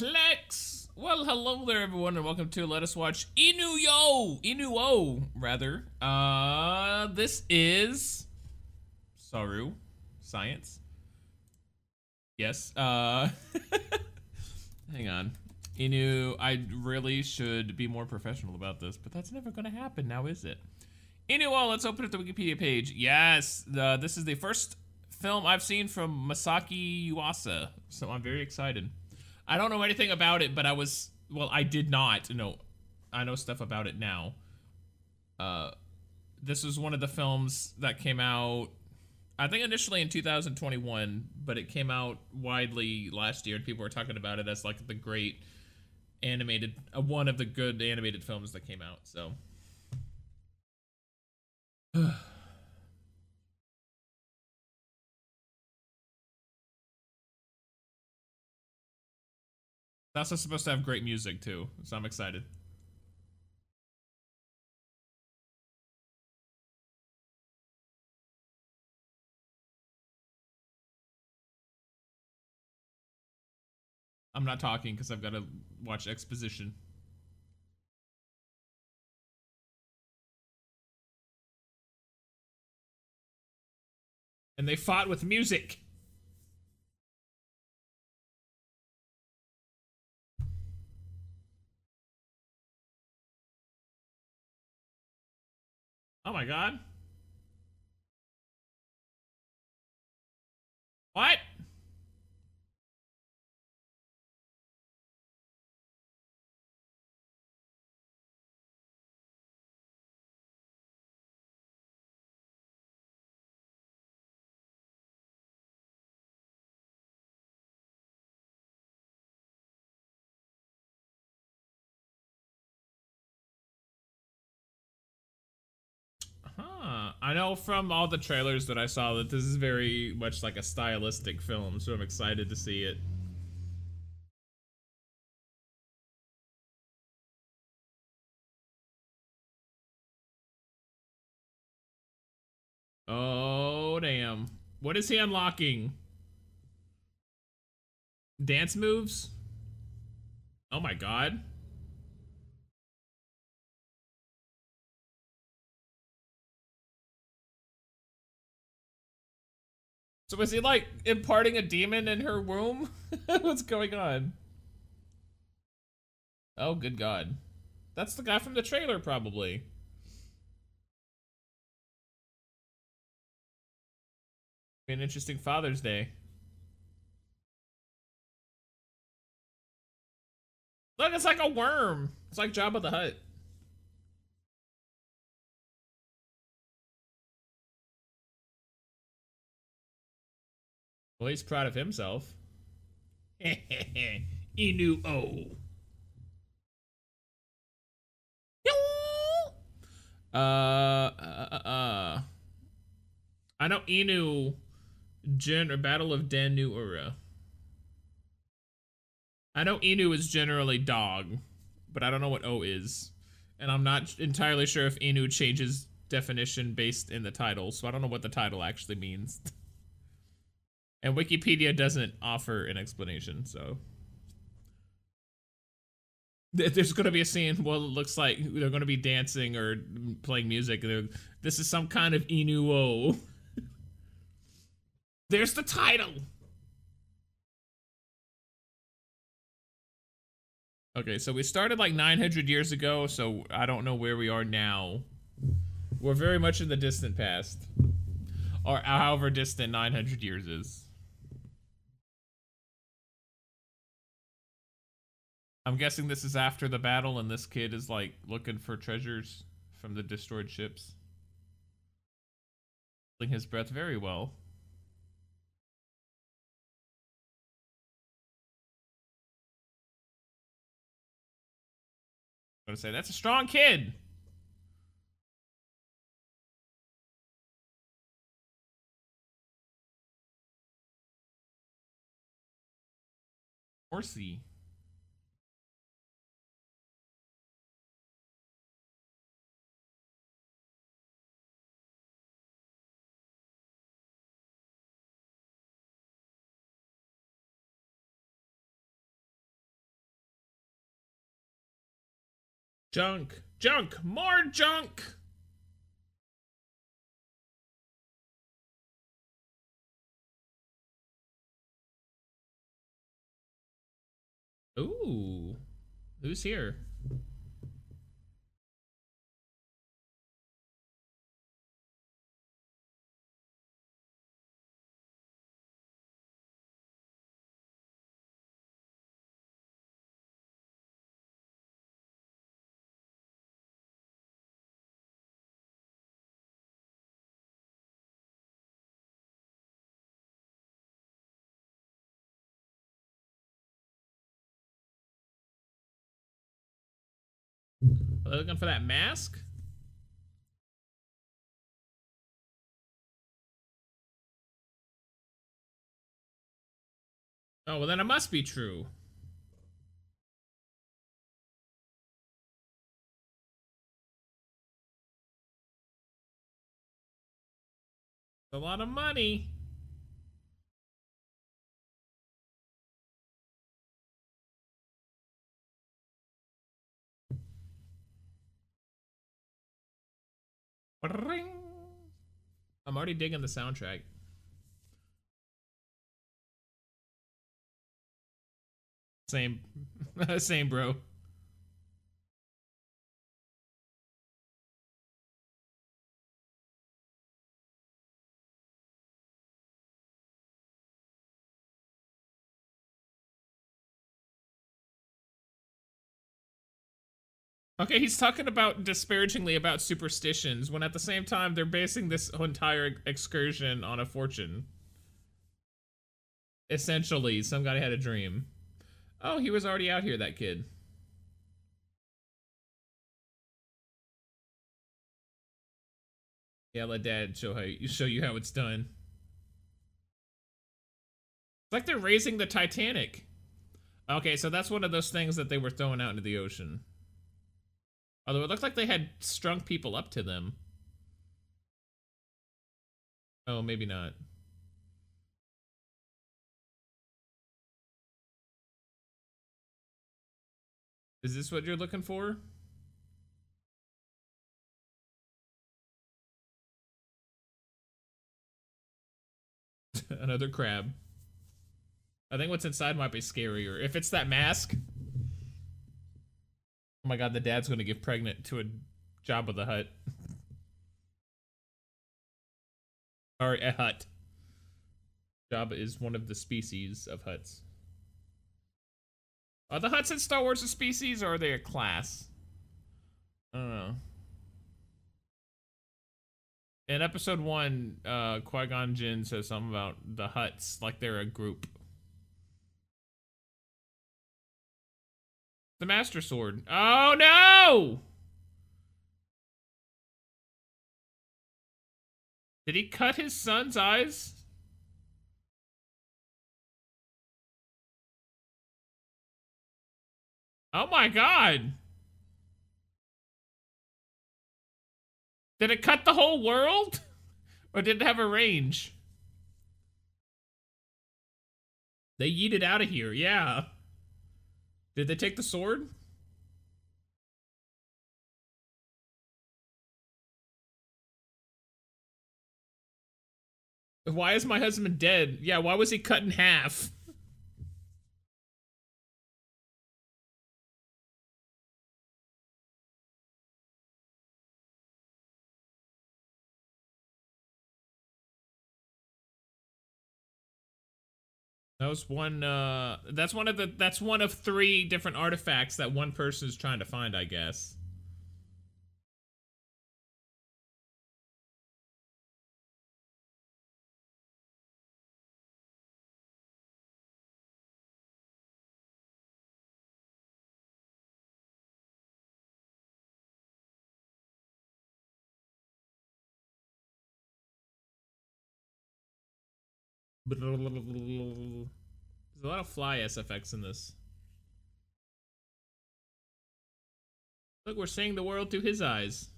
Plex. Well, hello there, everyone, and welcome to Let Us Watch Inuyo, Inuo, rather. Uh, this is Saru, science. Yes. Uh, hang on. Inu, I really should be more professional about this, but that's never to happen now, is it? Inuo, let's open up the Wikipedia page. Yes, uh, this is the first film I've seen from Masaaki Yuasa, so I'm very excited. I don't know anything about it, but I was, well, I did not know. I know stuff about it now. Uh, this was one of the films that came out, I think initially in 2021, but it came out widely last year, and people were talking about it as like the great animated, uh, one of the good animated films that came out, so. That's also supposed to have great music too, so I'm excited. I'm not talking because I've got to watch exposition. And they fought with music. Oh my god. What? I know from all the trailers that I saw that this is very much like a stylistic film, so I'm excited to see it. Oh, damn. What is he unlocking? Dance moves? Oh my god. So was he like imparting a demon in her womb? What's going on? Oh, good God. That's the guy from the trailer, probably. An interesting Father's Day. Look, it's like a worm. It's like Jabba the Hutt. Well, he's proud of himself. Inu O. Uh, uh, uh, uh, I know Inu, Gen Battle of Dan no Ura. I know Inu is generally dog, but I don't know what O is. And I'm not entirely sure if Inu changes definition based in the title, so I don't know what the title actually means. And Wikipedia doesn't offer an explanation, so. There's going to be a scene, well, it looks like they're going to be dancing or playing music. This is some kind of Inuo. There's the title! Okay, so we started like 900 years ago, so I don't know where we are now. We're very much in the distant past. Or however distant 900 years is. I'm guessing this is after the battle and this kid is like looking for treasures from the destroyed ships. Holding his breath very well. I'm gonna say that's a strong kid. Horsey. Junk. Junk. More junk. Ooh. Who's here? Looking for that mask? Oh, well then it must be true. A lot of money. I'm already digging the soundtrack. Same. Same, bro. Okay, he's talking about disparagingly about superstitions when at the same time they're basing this entire excursion on a fortune. Essentially, some guy had a dream. Oh, he was already out here, that kid. Yeah, let dad show how you show you how it's done. It's like they're raising the Titanic. Okay, so that's one of those things that they were throwing out into the ocean. Although it looked like they had strung people up to them. Oh, maybe not. Is this what you're looking for? Another crab. I think what's inside might be scarier. If it's that mask. Oh my god, the dad's gonna get pregnant to a Jabba the Hutt. or a Hutt. Jabba is one of the species of Hutts. Are the Hutts in Star Wars a species or are they a class? I don't know. In episode one, uh, Qui-Gon Jinn says something about the Hutts, like they're a group. The Master Sword. Oh no! Did he cut his son's eyes? Oh my god! Did it cut the whole world? Or did it have a range? They yeeted out of here, yeah. Did they take the sword? Why is my husband dead? Yeah, why was he cut in half? That was one, uh, that's one of the, that's one of three different artifacts that one person is trying to find, I guess. There's a lot of fly SFX in this. Look, we're seeing the world through his eyes.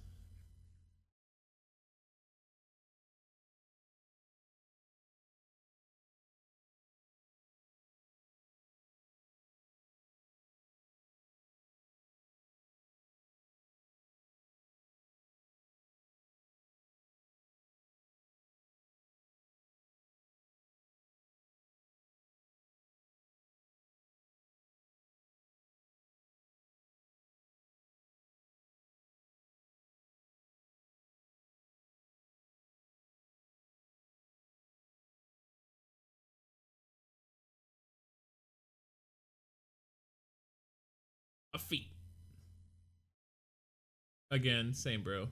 A feat. Again, same bro.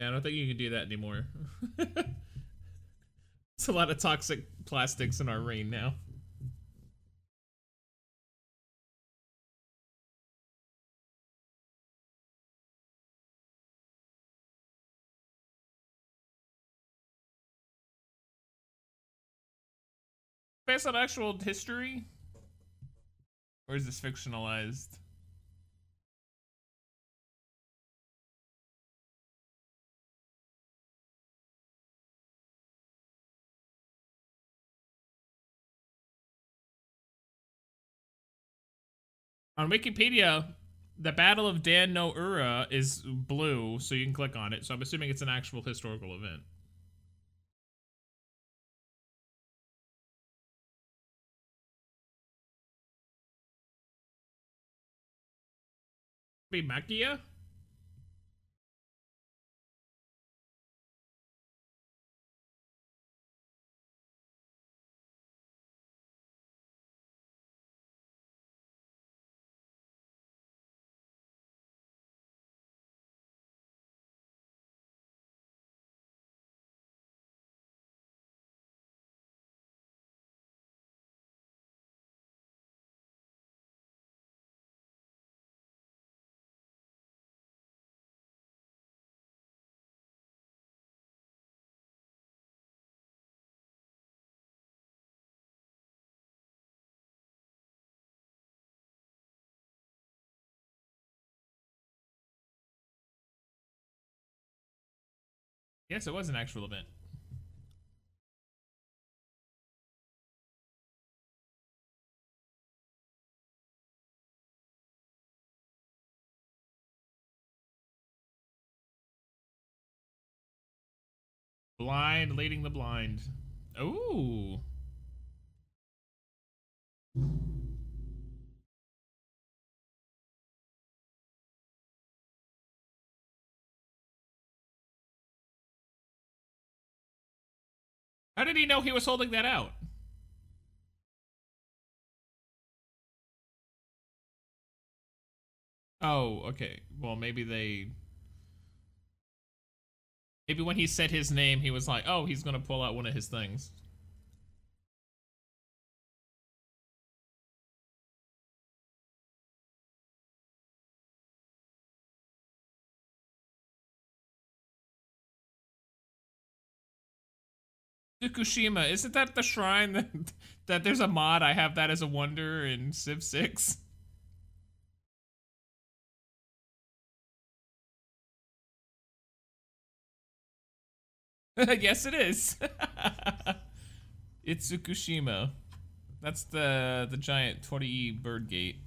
Yeah, I don't think you can do that anymore. It's a lot of toxic plastics in our rain now. Based on actual history? Or is this fictionalized? On Wikipedia, the Battle of Dan no Ura is blue, so you can click on it. So I'm assuming it's an actual historical event. Be Makia? Yes, it was an actual event. Blind leading the blind. Ooh. How did he know he was holding that out? Oh, okay. Well, maybe they... Maybe when he said his name, he was like, oh, he's gonna pull out one of his things. Itsukushima, isn't that the shrine that, that there's a mod? I have that as a wonder in Civ 6. yes, it is. it's Itsukushima. That's the the giant 20E bird gate.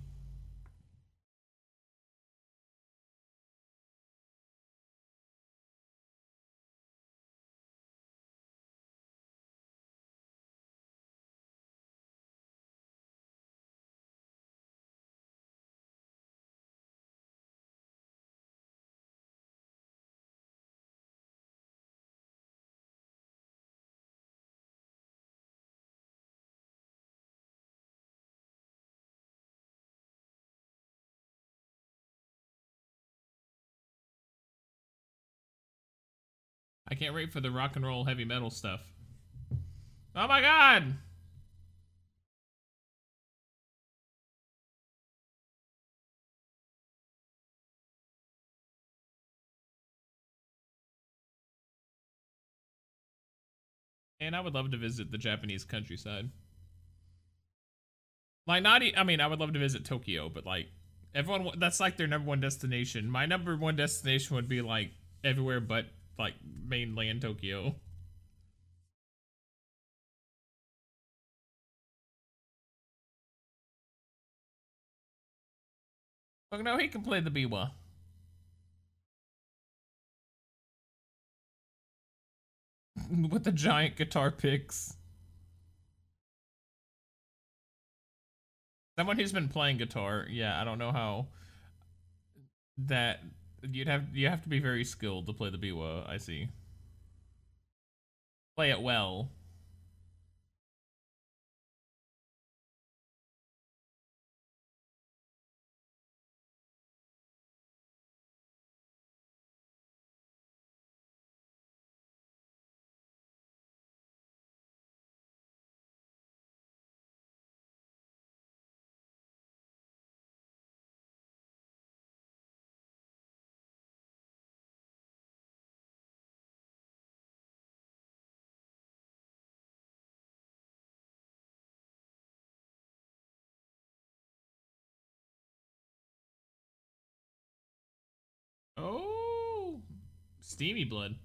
Can't wait for the rock and roll heavy metal stuff. Oh my god! And I would love to visit the Japanese countryside. Like, not, I mean, I would love to visit Tokyo, but like, everyone, that's like their number one destination. My number one destination would be like everywhere but like mainland Tokyo. Oh no, he can play the biwa. With the giant guitar picks. Someone who's been playing guitar, yeah, I don't know how that You'd have you have to be very skilled to play the Biwa, I see. Play it well. Steamy blood.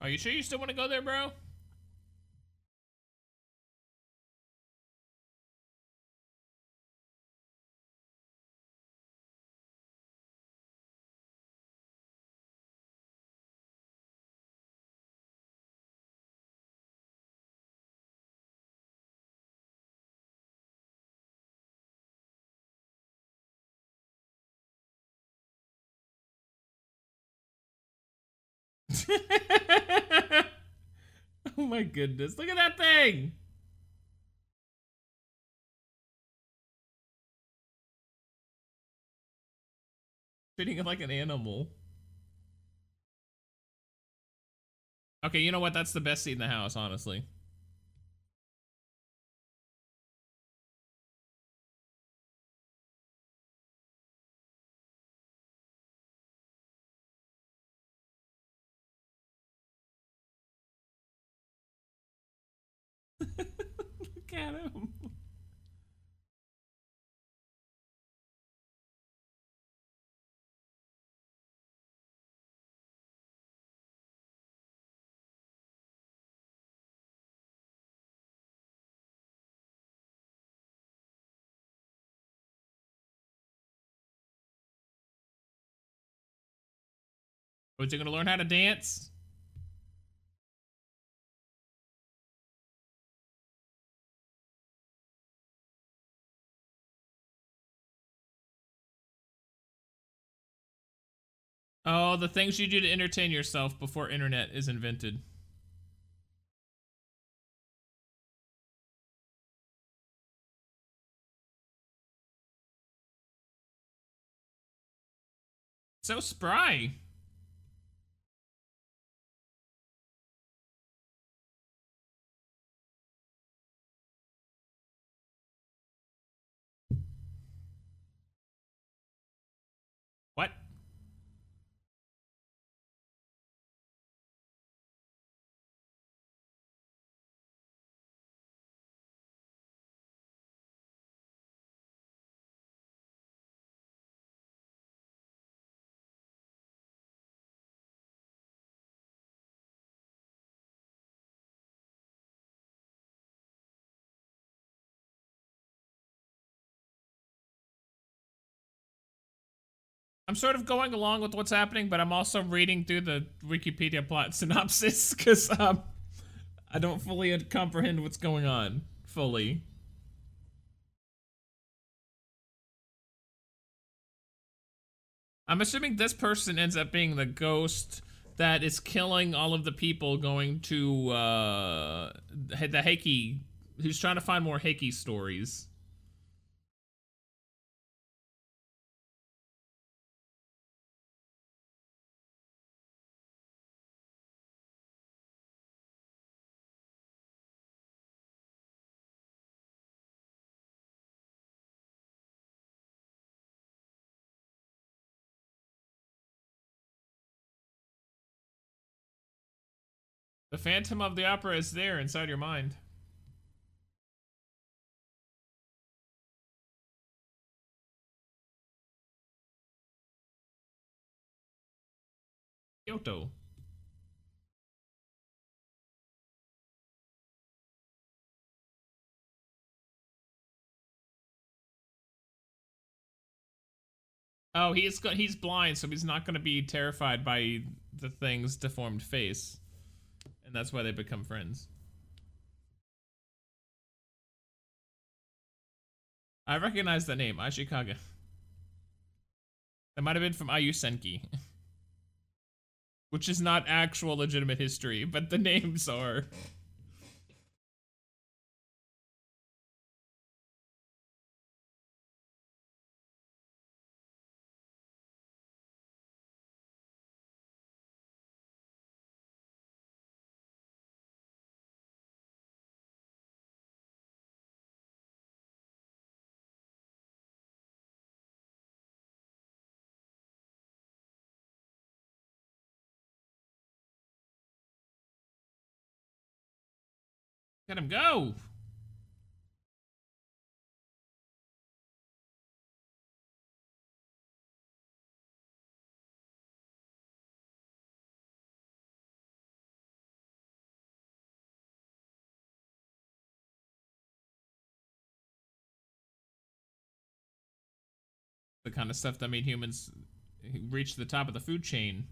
Are you sure you still want to go there, bro? oh my goodness. Look at that thing. Treating it like an animal. Okay, you know what? That's the best seat in the house, honestly. Was you gonna learn how to dance? Oh, the things you do to entertain yourself before internet is invented. So spry. I'm sort of going along with what's happening, but I'm also reading through the Wikipedia plot synopsis because um, I don't fully comprehend what's going on fully. I'm assuming this person ends up being the ghost that is killing all of the people going to uh, the Heike, who's trying to find more Heike stories. The Phantom of the Opera is there inside your mind. Kyoto. Oh, he's he's blind, so he's not going to be terrified by the thing's deformed face. And that's why they become friends. I recognize the name, Ashikaga. That might have been from Ayusenki. Which is not actual legitimate history, but the names are. Let him go. The kind of stuff that made humans reach the top of the food chain.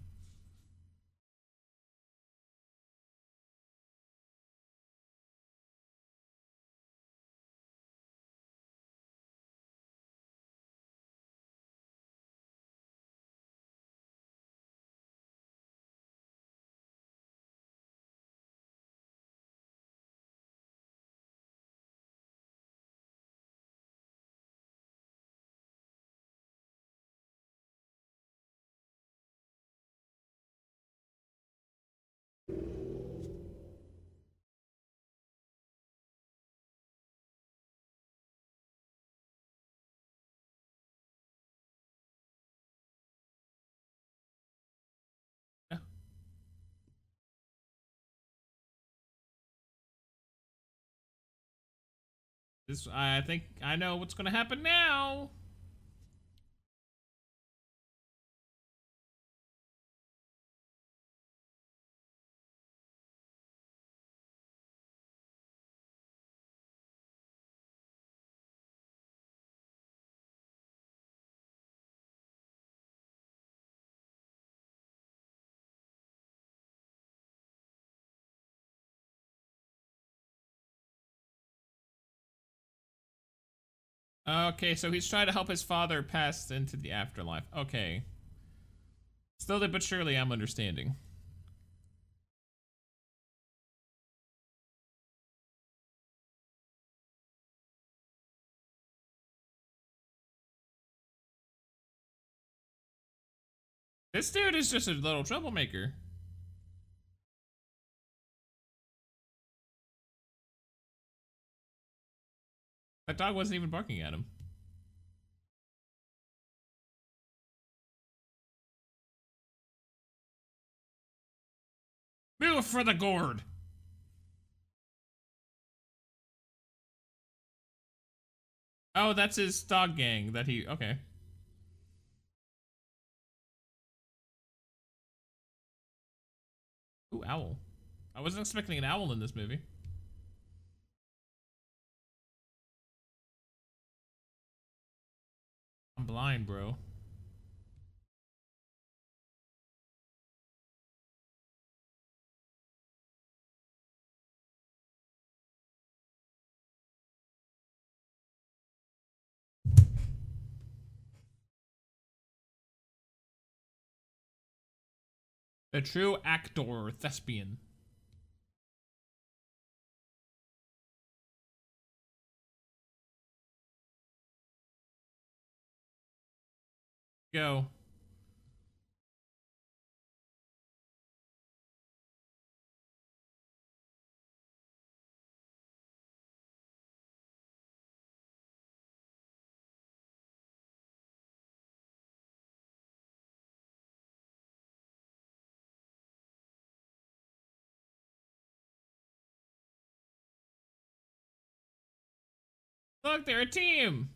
This, I think I know what's gonna happen now. Okay, so he's trying to help his father pass into the afterlife. Okay. Slowly but surely, I'm understanding. This dude is just a little troublemaker. That dog wasn't even barking at him. Move for the gourd. Oh, that's his dog gang that he, okay. Ooh, owl. I wasn't expecting an owl in this movie. I'm blind, bro. The true actor thespian. Go. Look, they're a team.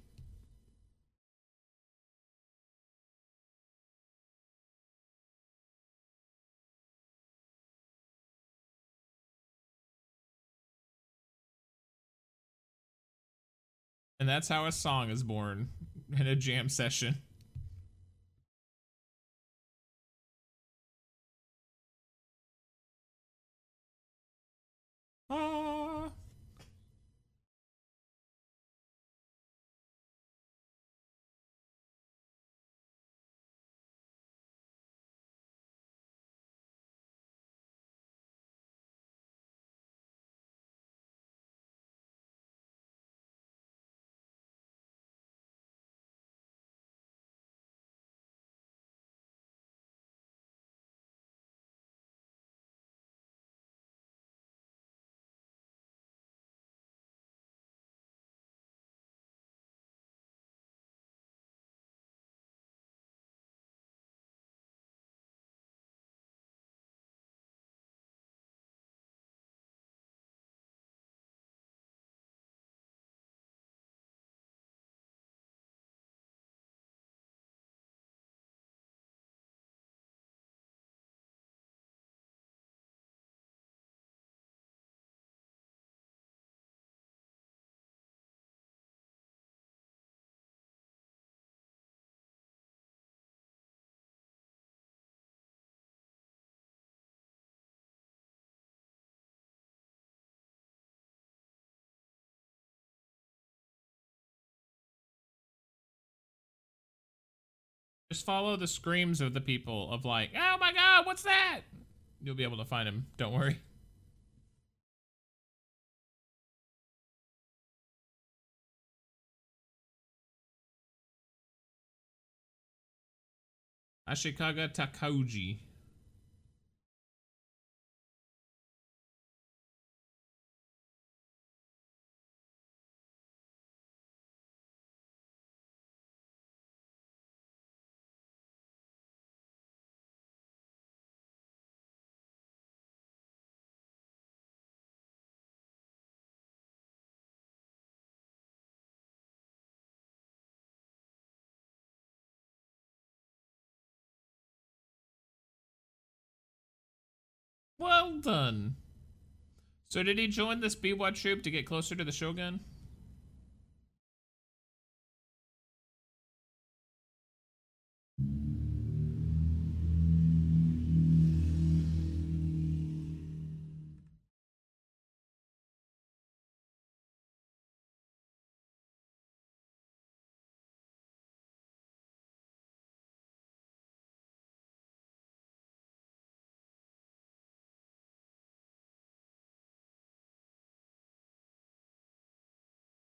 That's how a song is born in a jam session. Ah. Just follow the screams of the people of like, oh my god, what's that? You'll be able to find him. Don't worry. Ashikaga Takauji. Well done. So did he join this Biwa troop to get closer to the Shogun?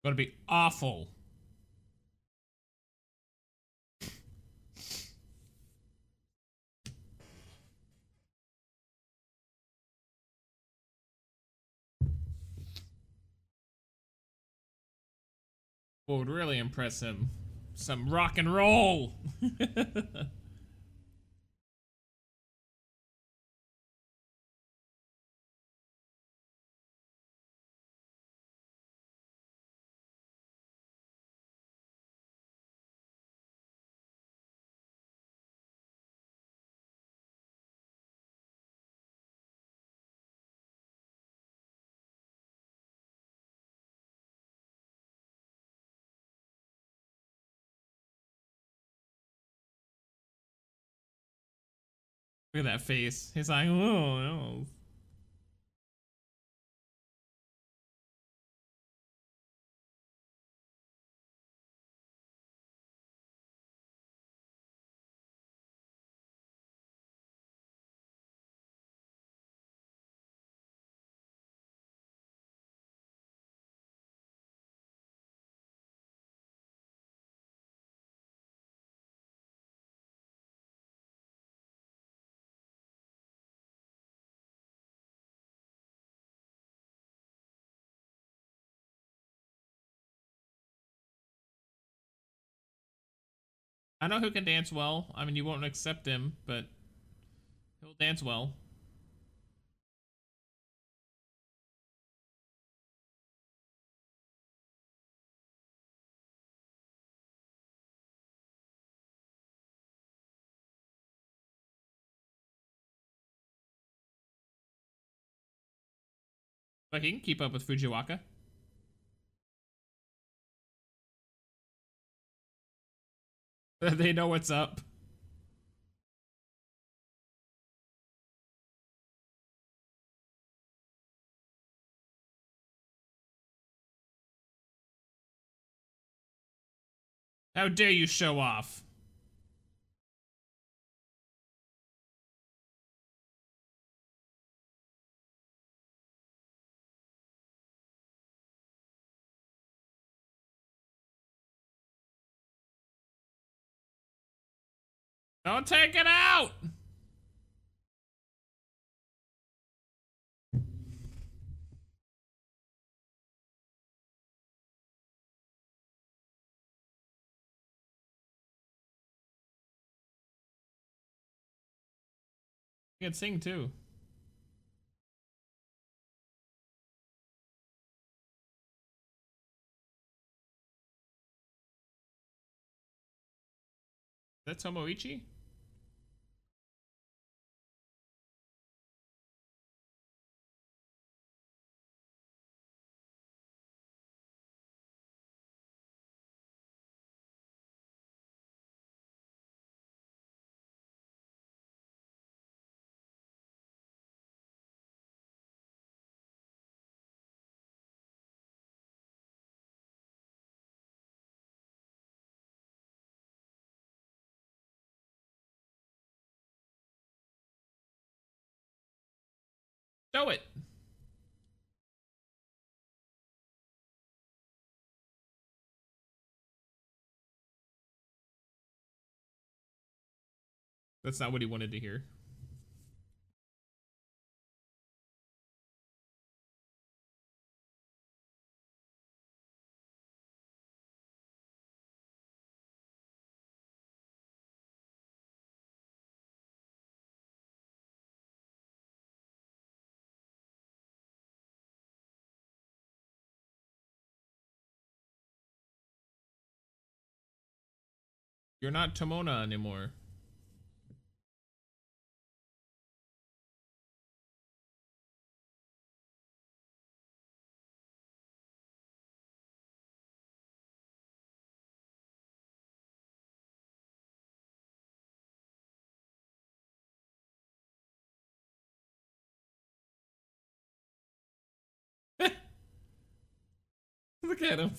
Gonna be awful. What would really impress him? Some rock and roll! Look at that face. He's like, oh no. I know who can dance well. I mean, you won't accept him, but he'll dance well. But he can keep up with Fujiwaka. they know what's up. How dare you show off? Don't take it out! You can sing too. That's Tomoichi? Show it. That's not what he wanted to hear. You're not Tomona anymore. Look at him.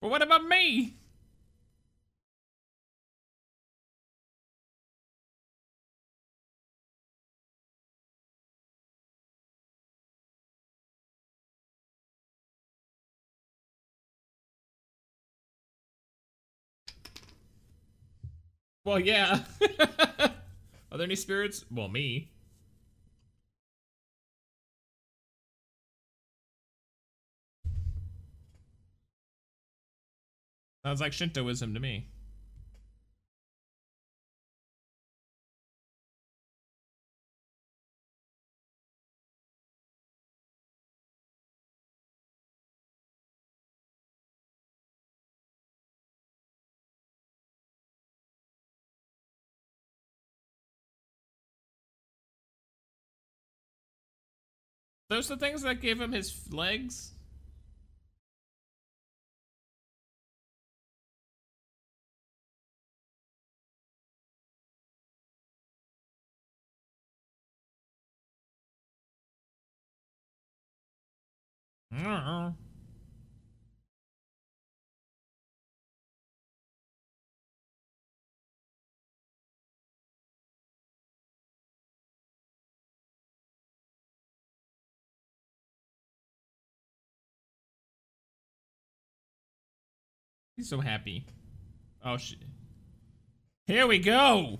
But what about me? Well, yeah. Are there any spirits? Well, me. Sounds like Shintoism to me. Those the things that gave him his legs? He's so happy. Oh shit. Here we go.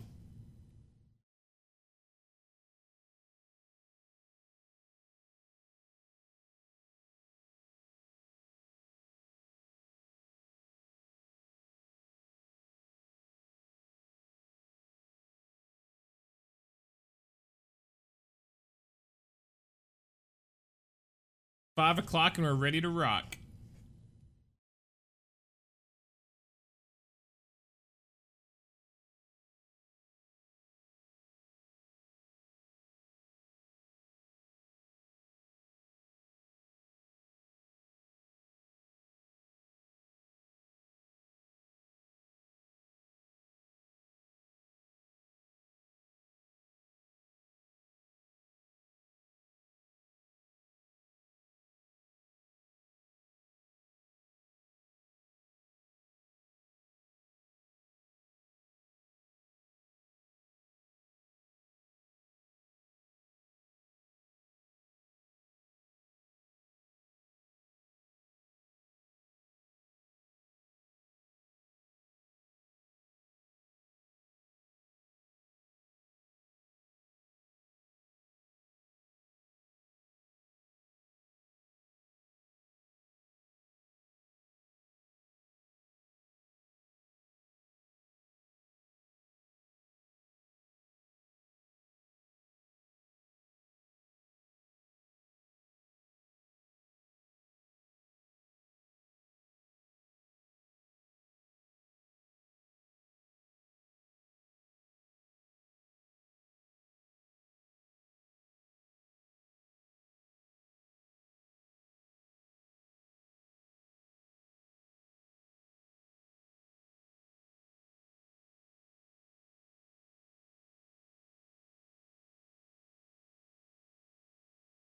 Five o'clock and we're ready to rock.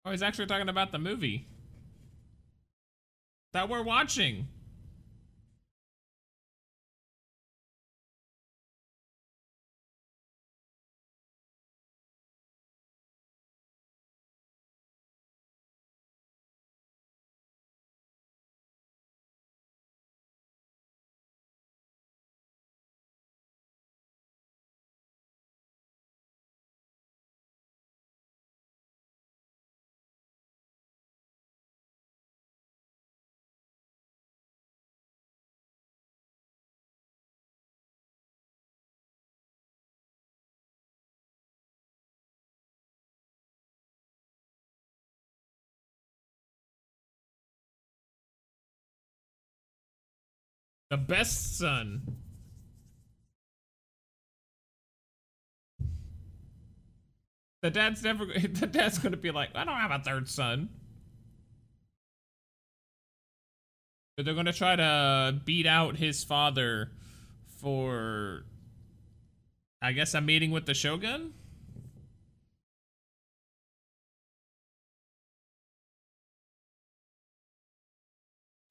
Oh, he's actually talking about the movie that we're watching. The best son. The dad's never. The dad's gonna be like, I don't have a third son. But they're gonna try to beat out his father for, I guess, a meeting with the Shogun.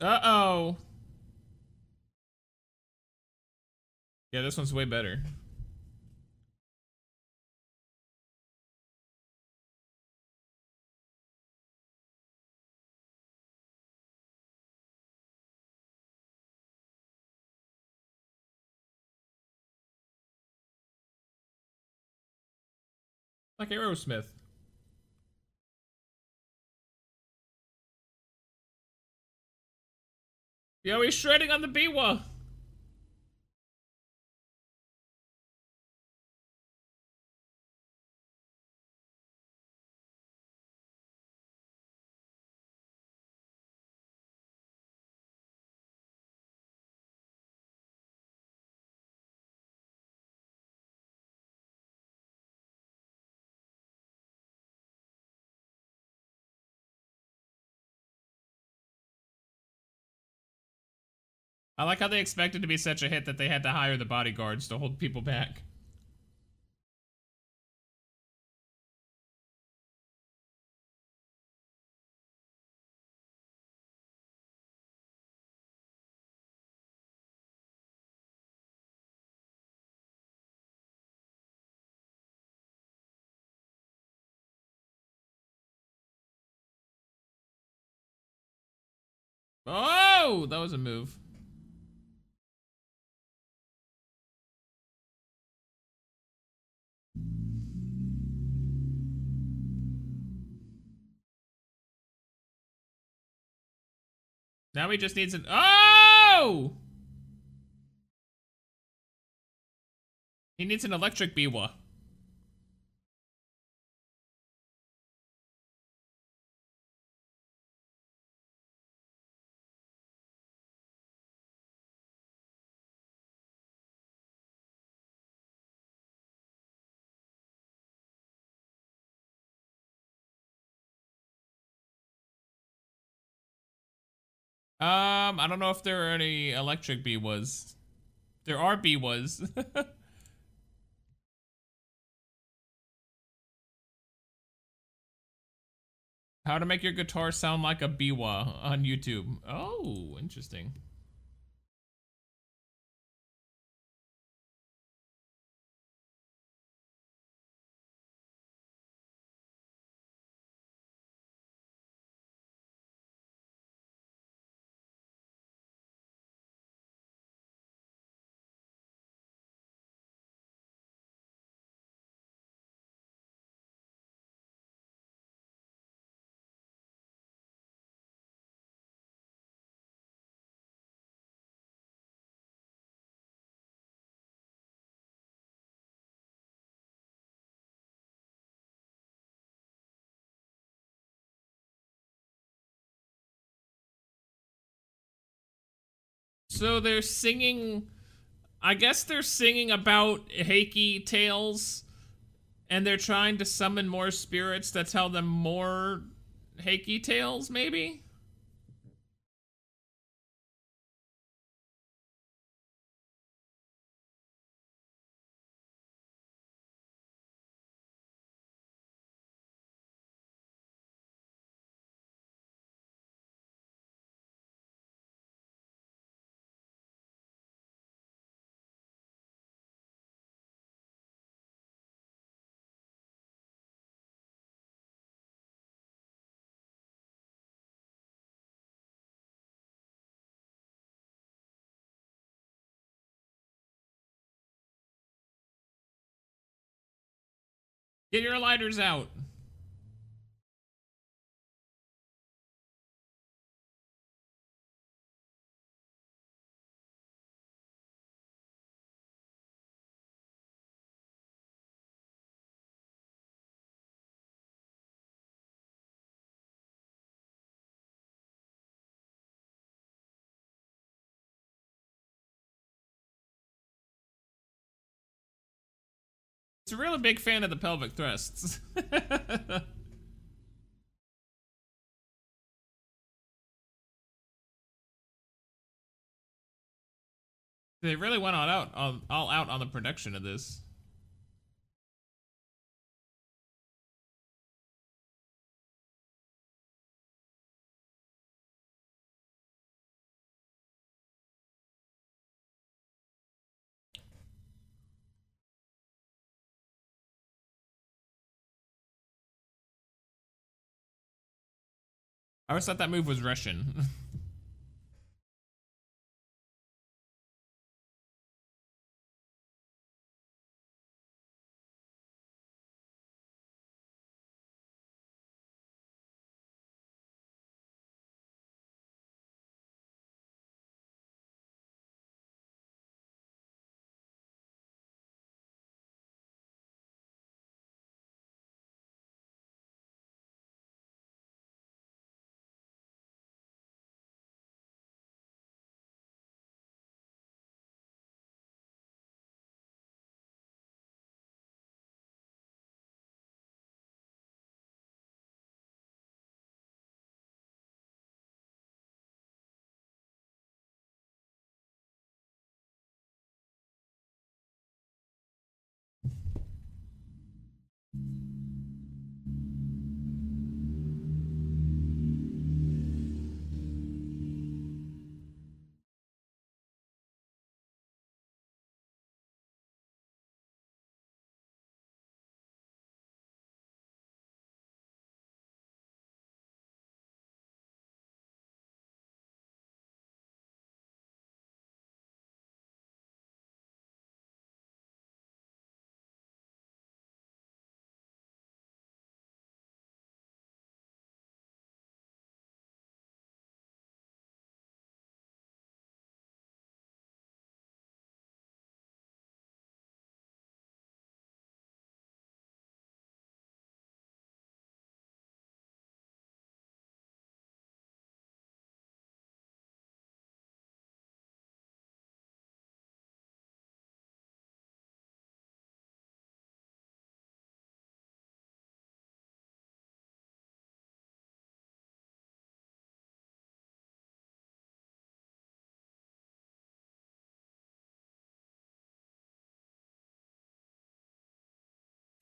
Uh oh. Yeah, this one's way better. Like Aerosmith. Yo, he's shredding on the Biwa. I like how they expected to be such a hit that they had to hire the bodyguards to hold people back. Oh, that was a move. Now he just needs an- Oh! He needs an electric biwa. Um, I don't know if there are any electric biwas. There are biwas. How to make your guitar sound like a biwa on YouTube. Oh, interesting. So they're singing. I guess they're singing about Heike tales, and they're trying to summon more spirits to tell them more Heike tales, maybe? Get your lighters out. A really big fan of the pelvic thrusts. they really went all out, all, all out on the production of this. I always thought that move was Russian.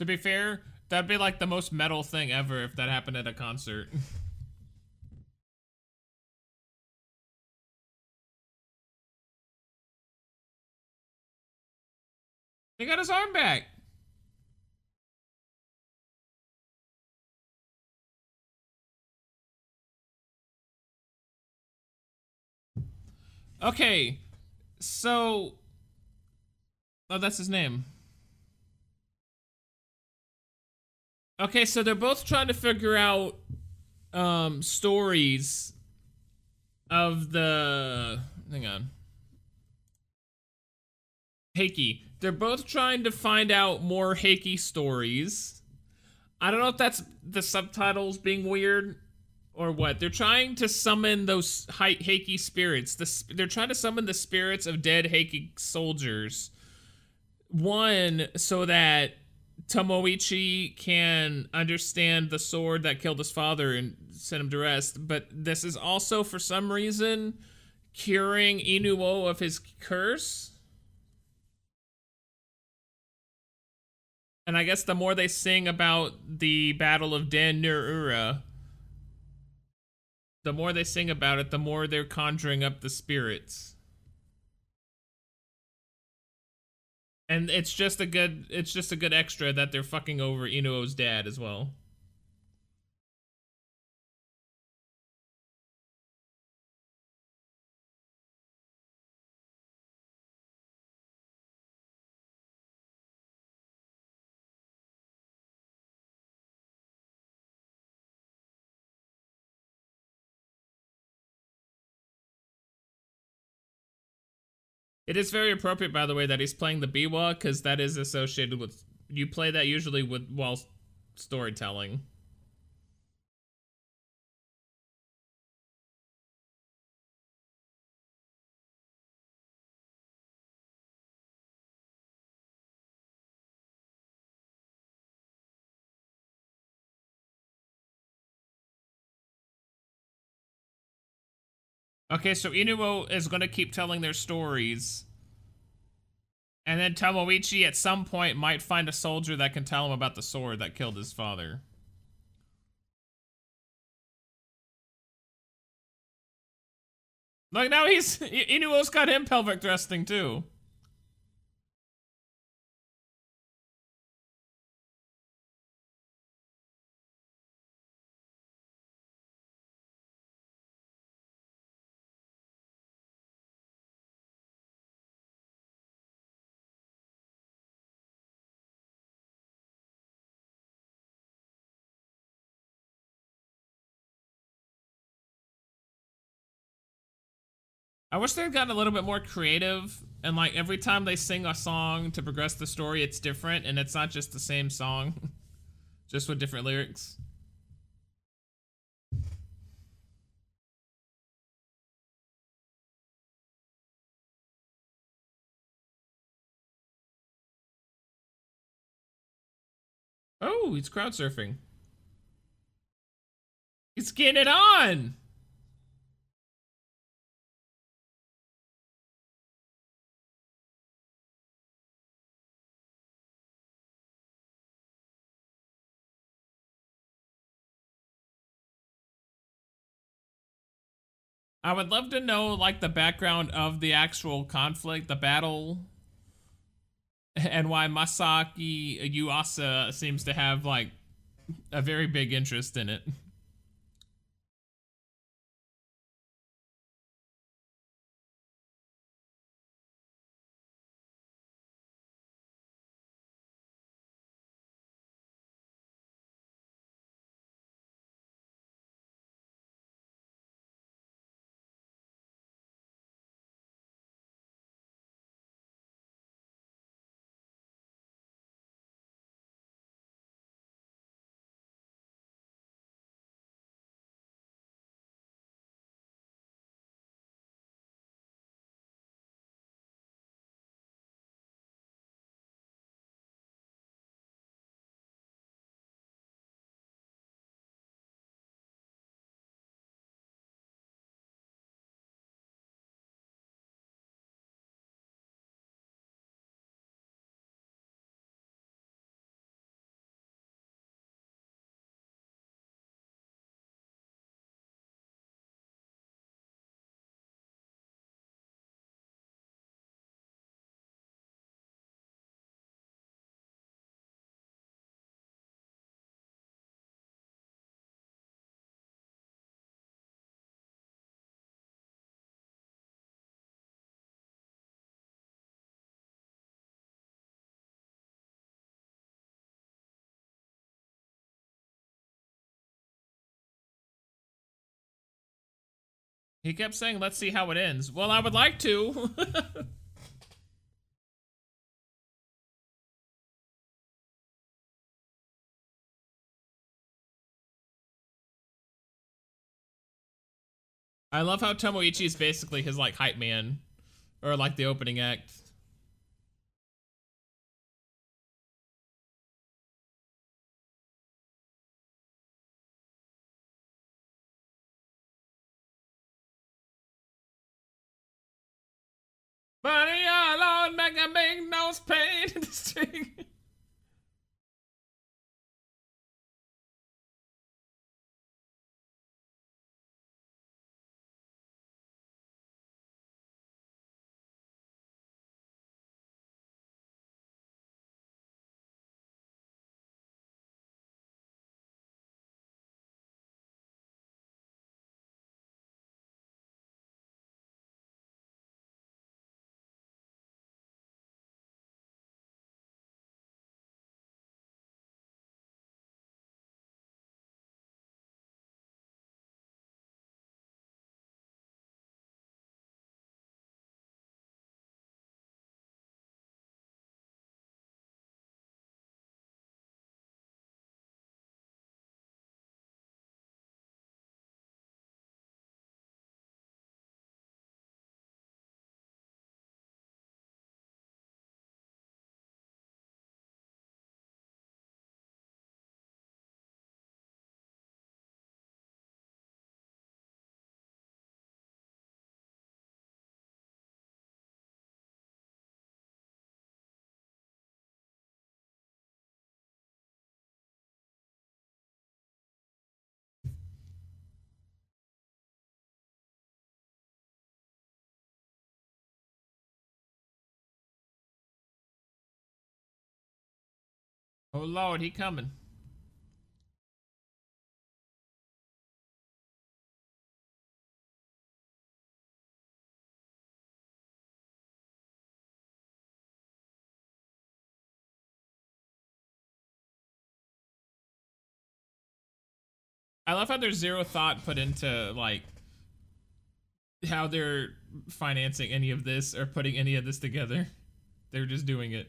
To be fair, that'd be like the most metal thing ever if that happened at a concert. he got his arm back. Okay, so... Oh, that's his name. Okay, so they're both trying to figure out um stories of the hang on. Heike. They're both trying to find out more Heike stories. I don't know if that's the subtitles being weird or what. They're trying to summon those Heike spirits. The, they're trying to summon the spirits of dead Heike soldiers. One, so that Tomoichi can understand the sword that killed his father and sent him to rest, but this is also for some reason curing Inuo of his curse. And I guess the more they sing about the Battle of Den Ura, the more they sing about it, the more they're conjuring up the spirits. And it's just a good it's just a good extra that they're fucking over Inuo's dad as well. It is very appropriate, by the way, that he's playing the biwa because that is associated with you play that usually with while storytelling. Okay, so Inuo is going to keep telling their stories. And then Tomoichi at some point might find a soldier that can tell him about the sword that killed his father. Like now he's Inuo's got him pelvic thrusting too. I wish they'd gotten a little bit more creative and like every time they sing a song to progress the story, it's different and it's not just the same song, just with different lyrics. Oh, he's crowd surfing. He's getting it on! I would love to know like the background of the actual conflict, the battle, and why Masaaki Yuasa seems to have like a very big interest in it. He kept saying, let's see how it ends. Well, I would like to. I love how Tomoichi is basically his like hype man or like the opening act. Nose pain in the string. Oh lord, he coming. I love how there's zero thought put into like how they're financing any of this or putting any of this together. They're just doing it.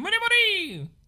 Money, money!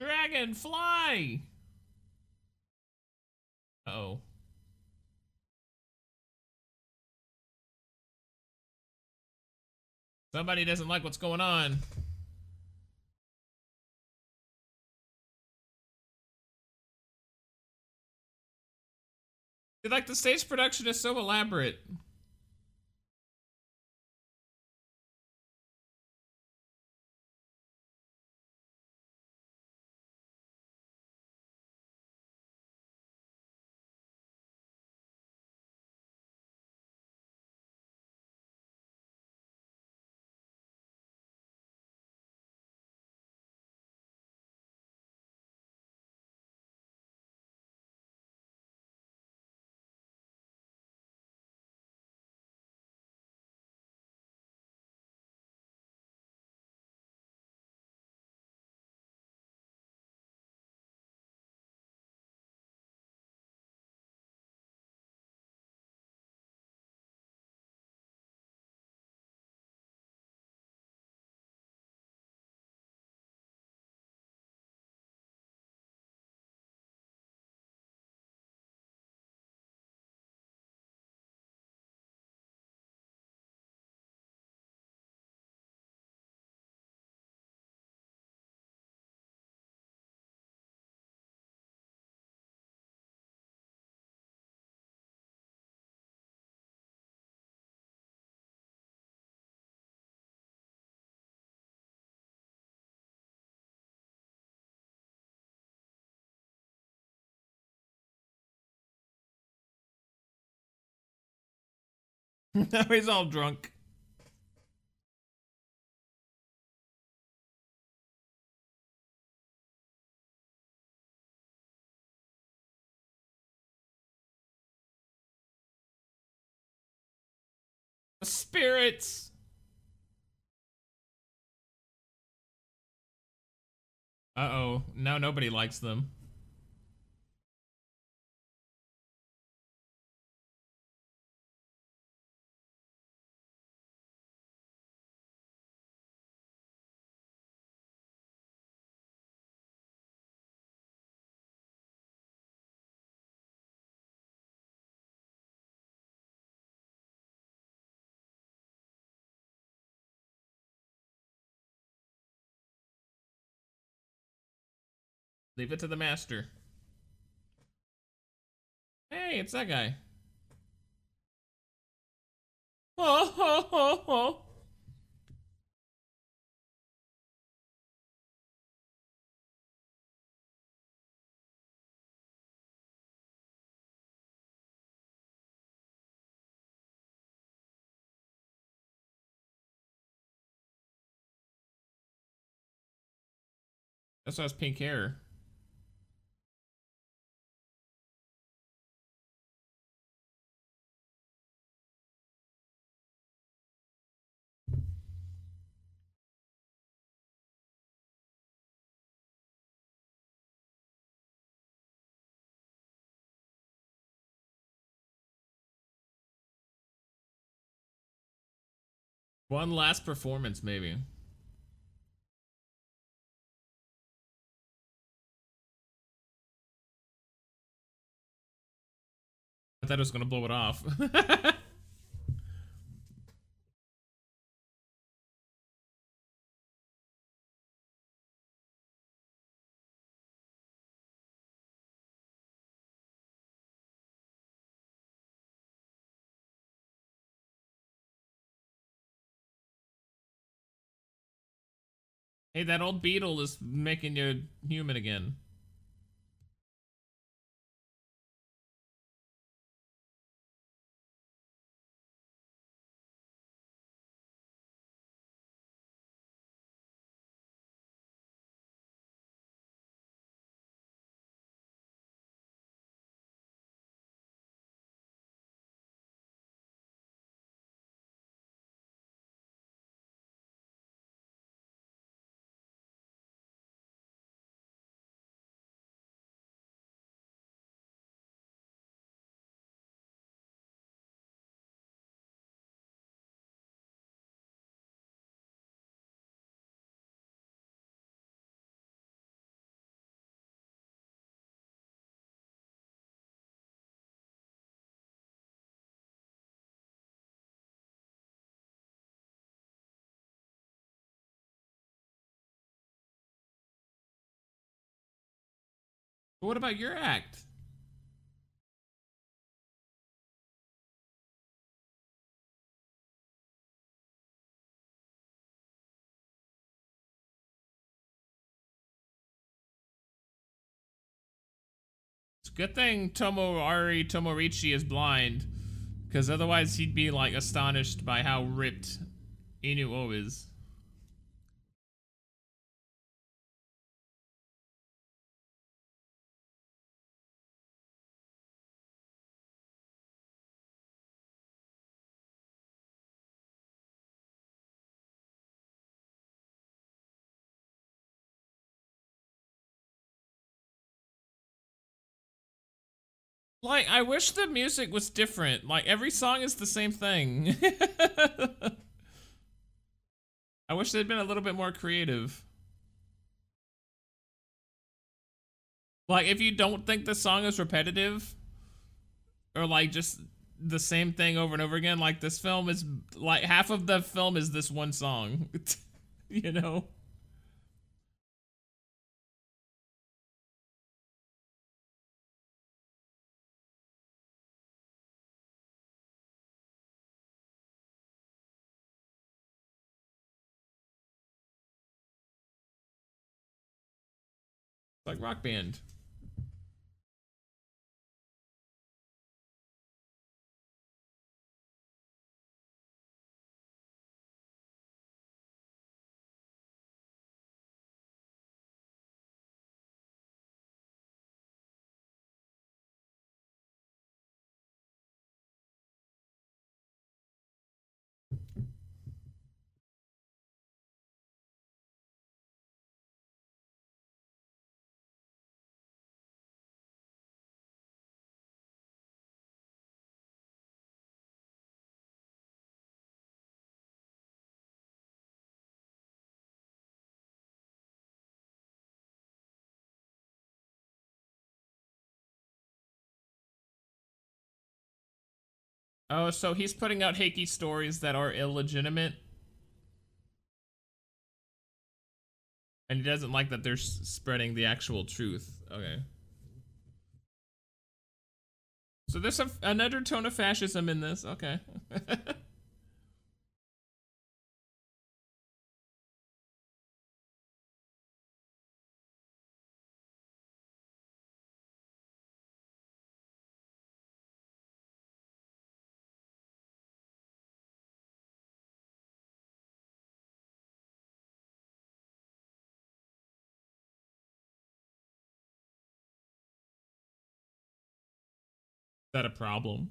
Dragon, fly! Uh oh. Somebody doesn't like what's going on. Like the stage production is so elaborate. Now he's all drunk. Spirits. Uh-oh. Now nobody likes them. Leave it to the master. Hey, it's that guy. Oh, oh, oh, oh. That's why it's pink hair. One last performance, maybe. I thought it was gonna blow it off. Hey, that old beetle is making you human again. What about your act? It's a good thing Tomoari Tomoichi is blind, because otherwise he'd be like astonished by how ripped Inu-Oh is. Like, I wish the music was different. Like, every song is the same thing. I wish they'd been a little bit more creative. Like, if you don't think the song is repetitive, or like just the same thing over and over again, like this film is, like, half of the film is this one song. you know? Rock band. Oh, so he's putting out Heike stories that are illegitimate. And he doesn't like that they're spreading the actual truth. Okay. So there's a, an undertone of fascism in this. Okay. that a problem?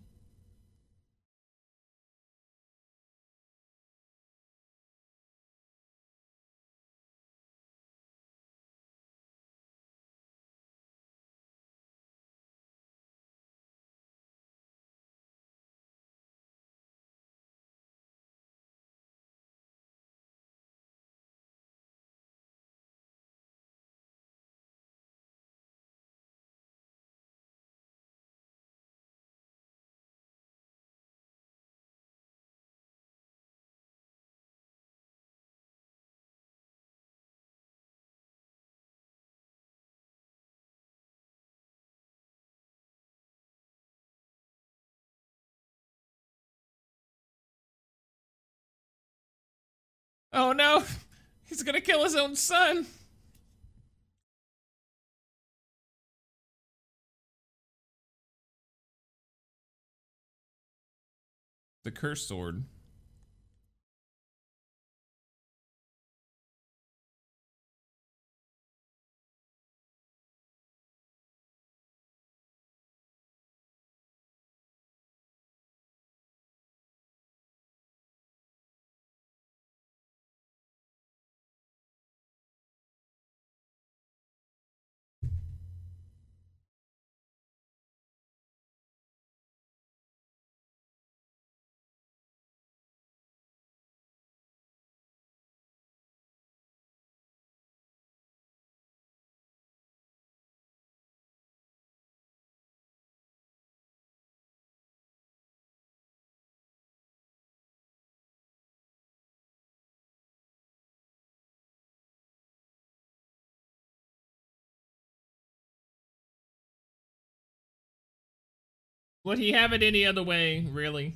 Oh no! He's gonna kill his own son! The curse sword. Would he have it any other way, really?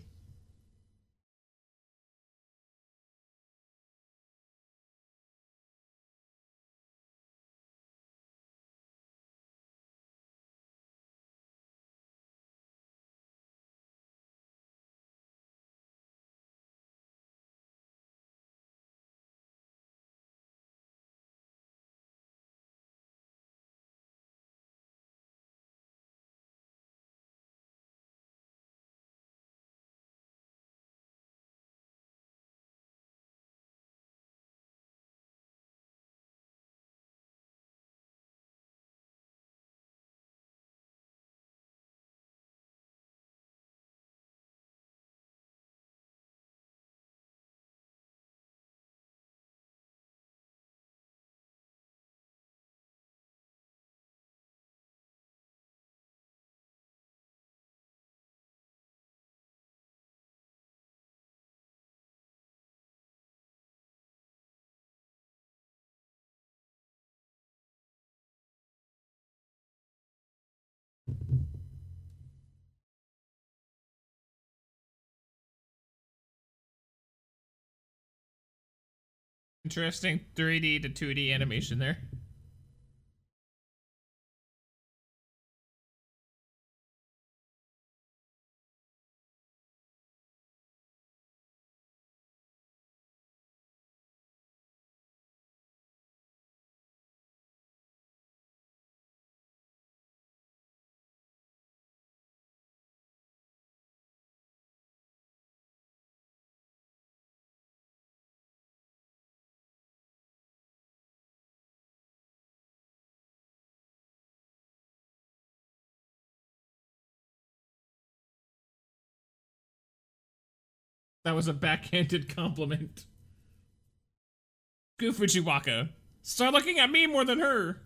Interesting 3D to 2D animation there. That was a backhanded compliment. Go Fujiwaka. Start looking at me more than her.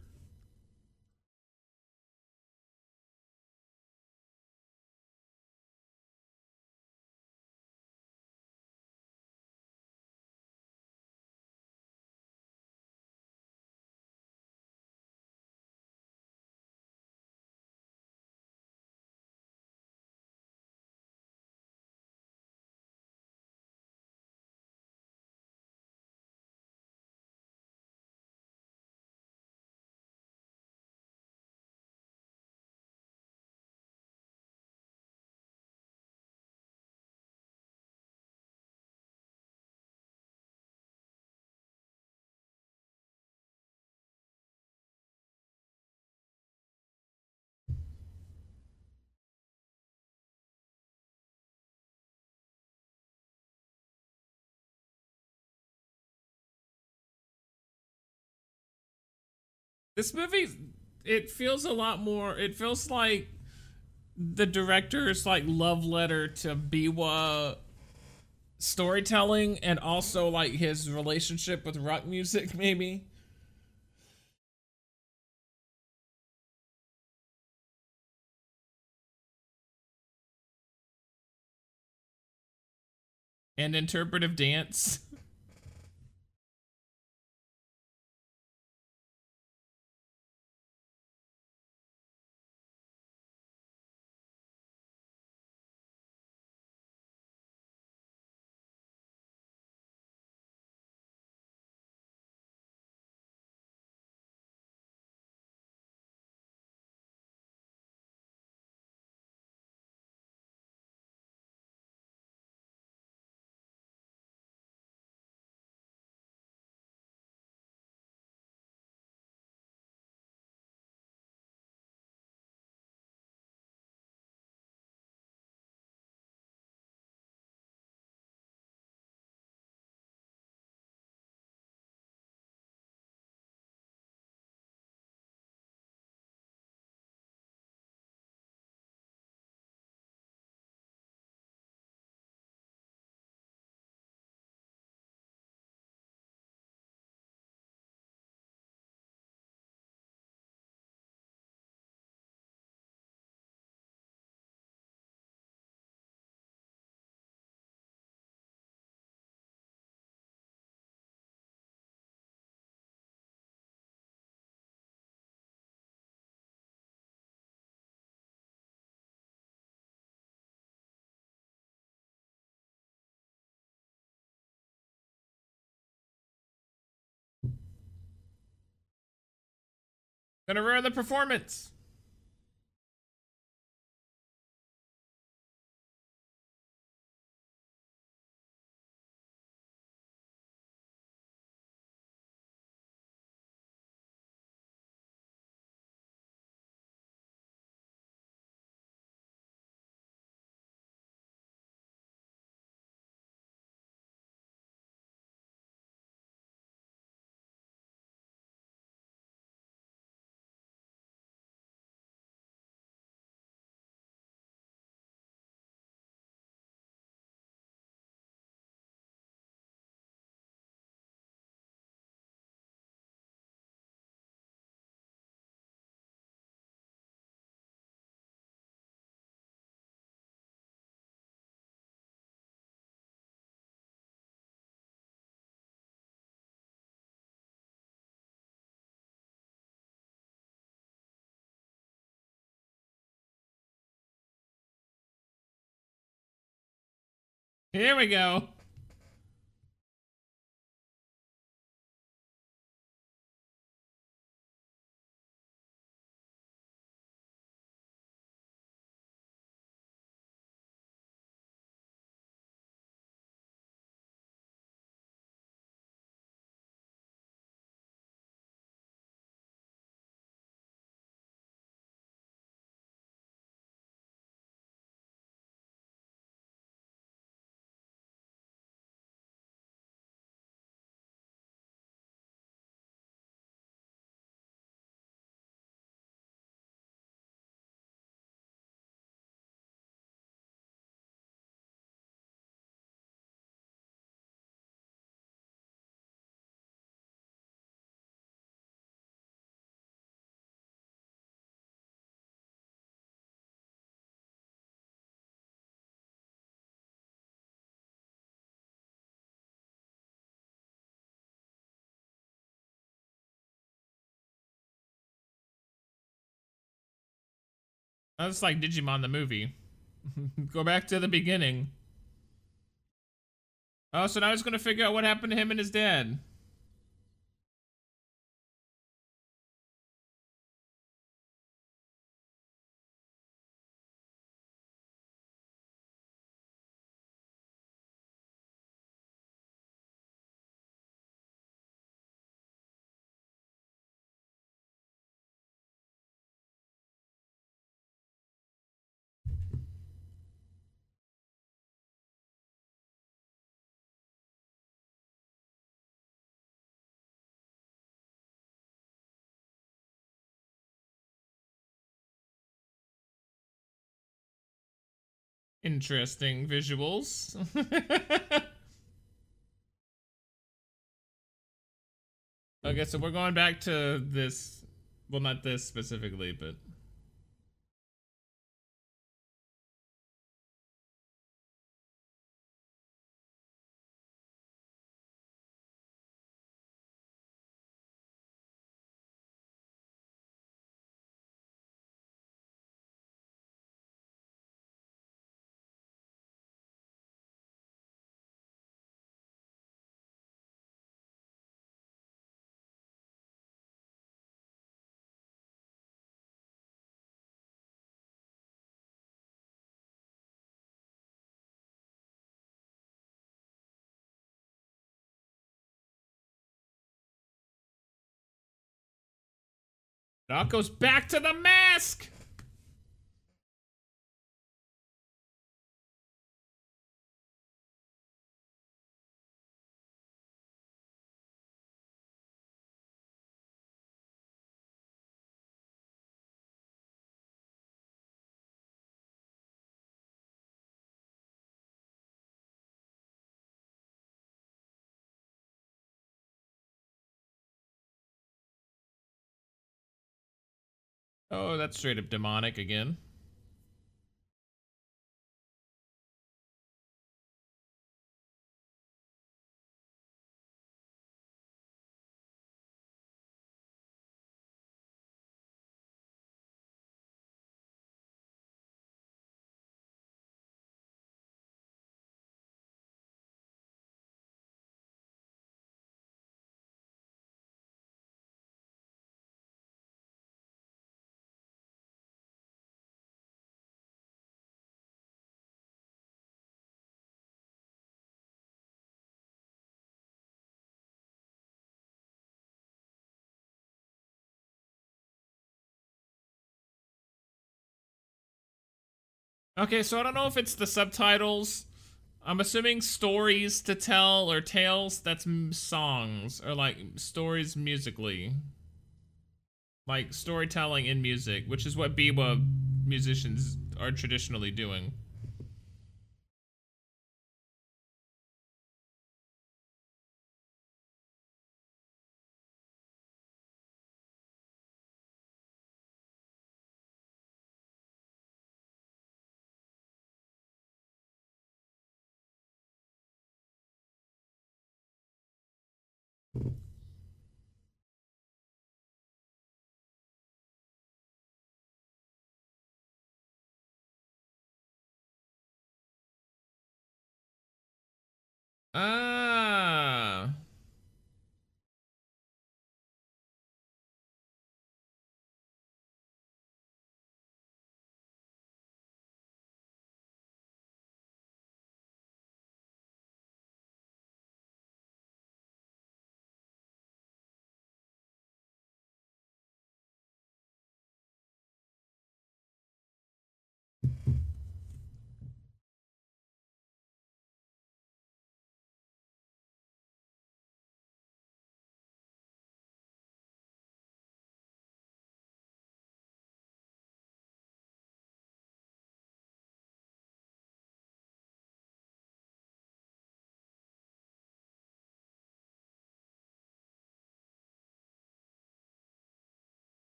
This movie, it feels a lot more. It feels like the director's like love letter to Biwa storytelling and also like his relationship with rock music, maybe. And interpretive dance. Gonna ruin the performance. Here we go. That's like Digimon the movie. Go back to the beginning. Oh, so now he's gonna figure out what happened to him and his dad. Interesting visuals. okay, so we're going back to this. Well, not this specifically, but. It goes back to the mask! Oh, that's straight up demonic again. Okay, so I don't know if it's the subtitles. I'm assuming stories to tell or tales. That's songs or like stories musically. Like storytelling in music, which is what Biwa musicians are traditionally doing.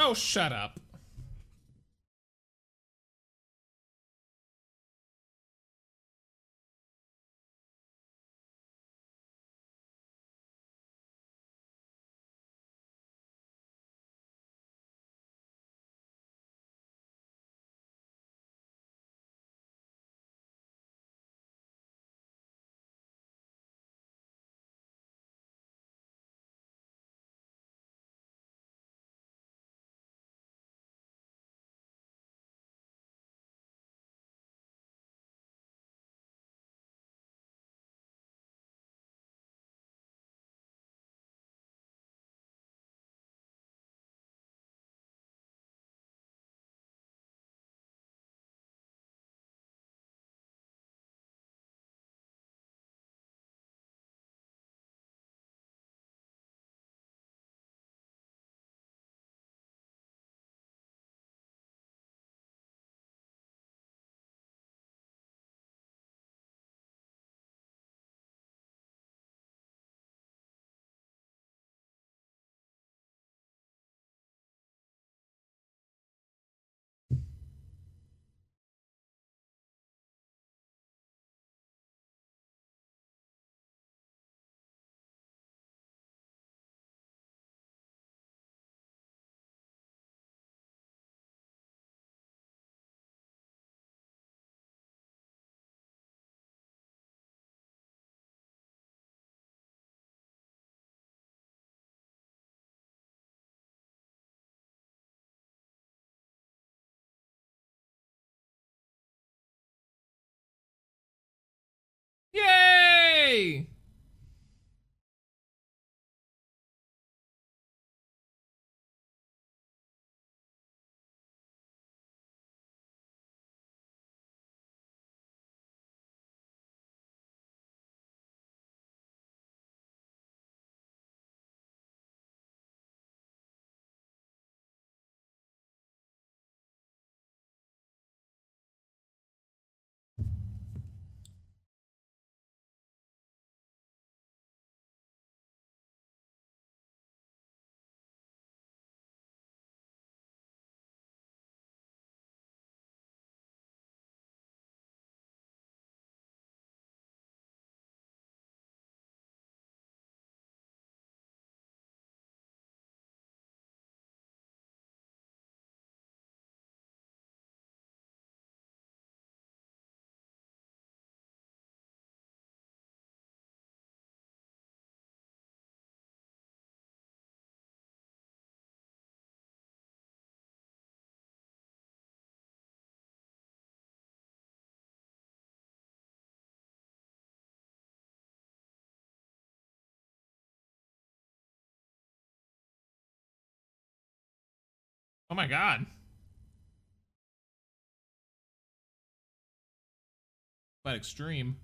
Oh, shut up. Yay! Oh my god. But extreme.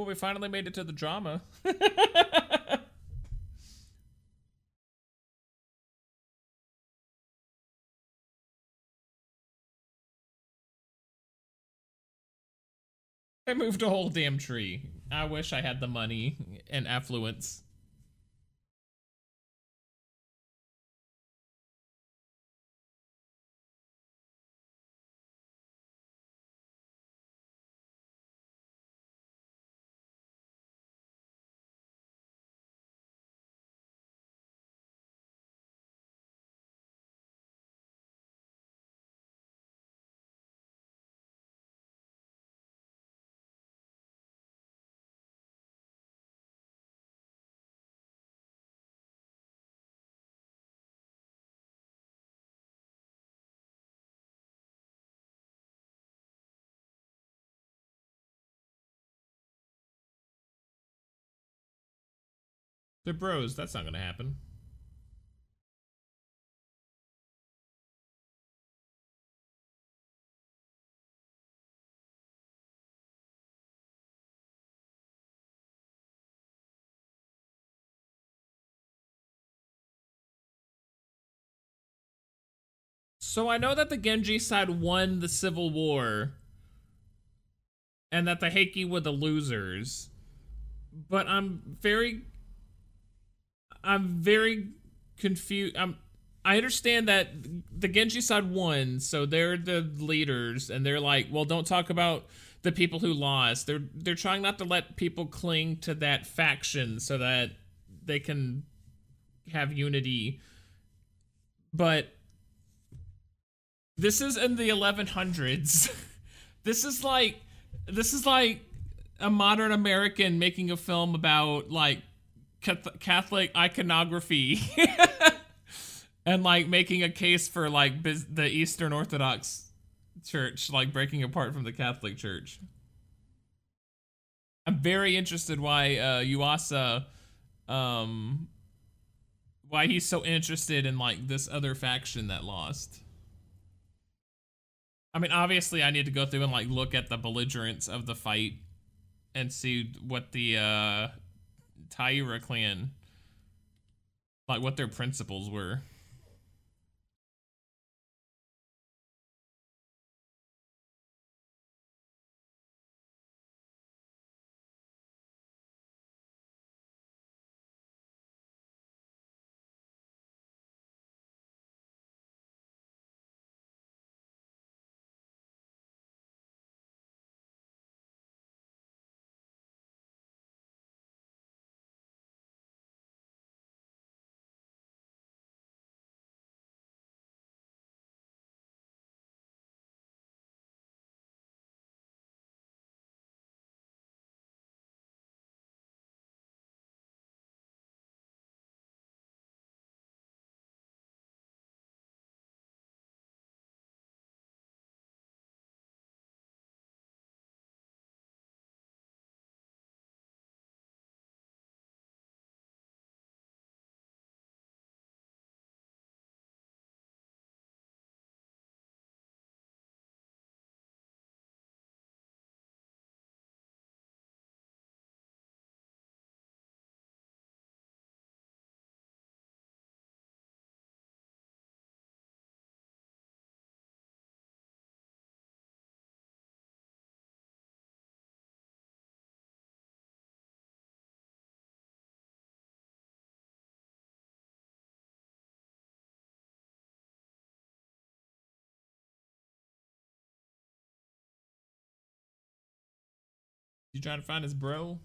Well, we finally made it to the drama. I moved a whole damn tree. I wish I had the money and affluence. They're bros. That's not gonna happen. So I know that the Genji side won the Civil War and that the Heike were the losers. But I'm very I'm very confused. I'm I understand that the Genji side won, so they're the leaders, and they're like, well, don't talk about the people who lost. They're they're trying not to let people cling to that faction so that they can have unity. But this is in the 1100s. this is like this is like a modern American making a film about like Catholic iconography and like making a case for like the Eastern Orthodox Church, like breaking apart from the Catholic Church. I'm very interested why uh, Yuasa, um, why he's so interested in like this other faction that lost. I mean, obviously, I need to go through and like look at the belligerents of the fight and see what the uh, Taira clan, like what their principles were. You trying to find his bro?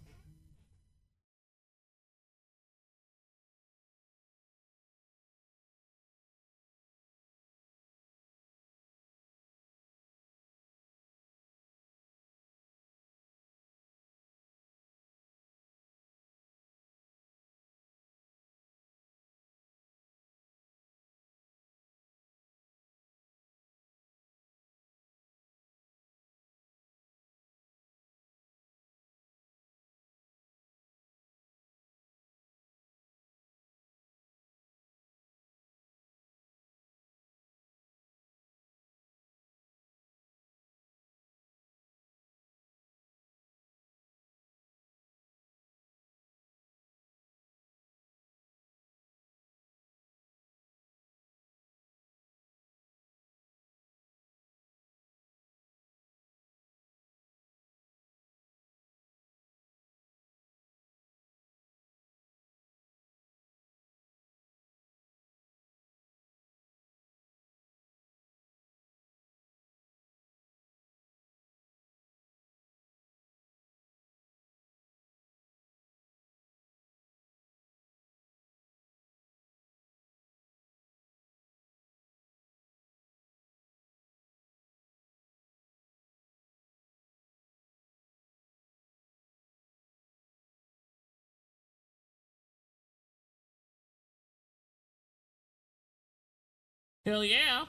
Hell yeah.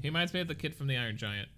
He reminds me of the kid from the Iron Giant.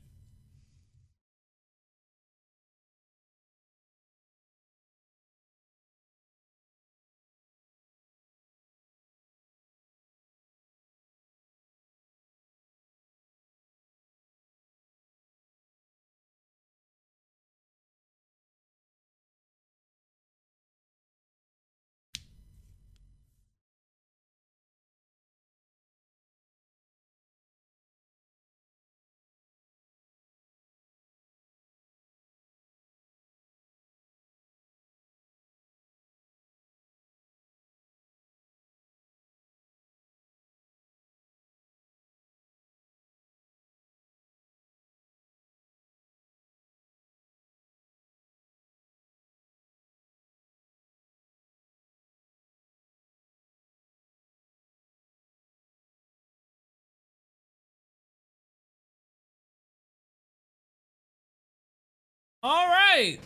All right.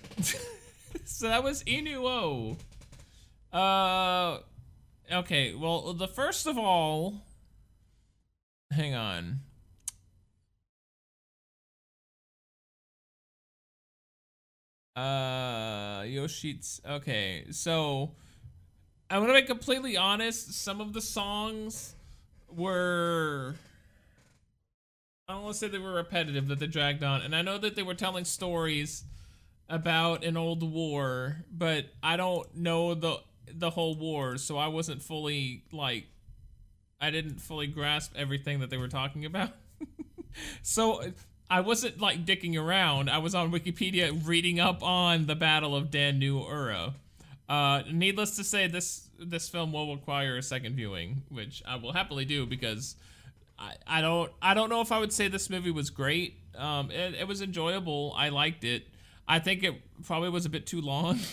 so that was Inu-Oh. Uh, okay. Well, the first of all, hang on. Uh, Yoshits. Okay, so I'm gonna be completely honest. Some of the songs were I don't want to say they were repetitive, that they dragged on. And I know that they were telling stories about an old war, but I don't know the the whole war, so I wasn't fully like I didn't fully grasp everything that they were talking about. so I wasn't like dicking around. I was on Wikipedia reading up on the Battle of Dan New. Uh, needless to say, this this film will require a second viewing, which I will happily do because I, I don't I don't know if I would say this movie was great. Um, it, it was enjoyable. I liked it. I think it probably was a bit too long.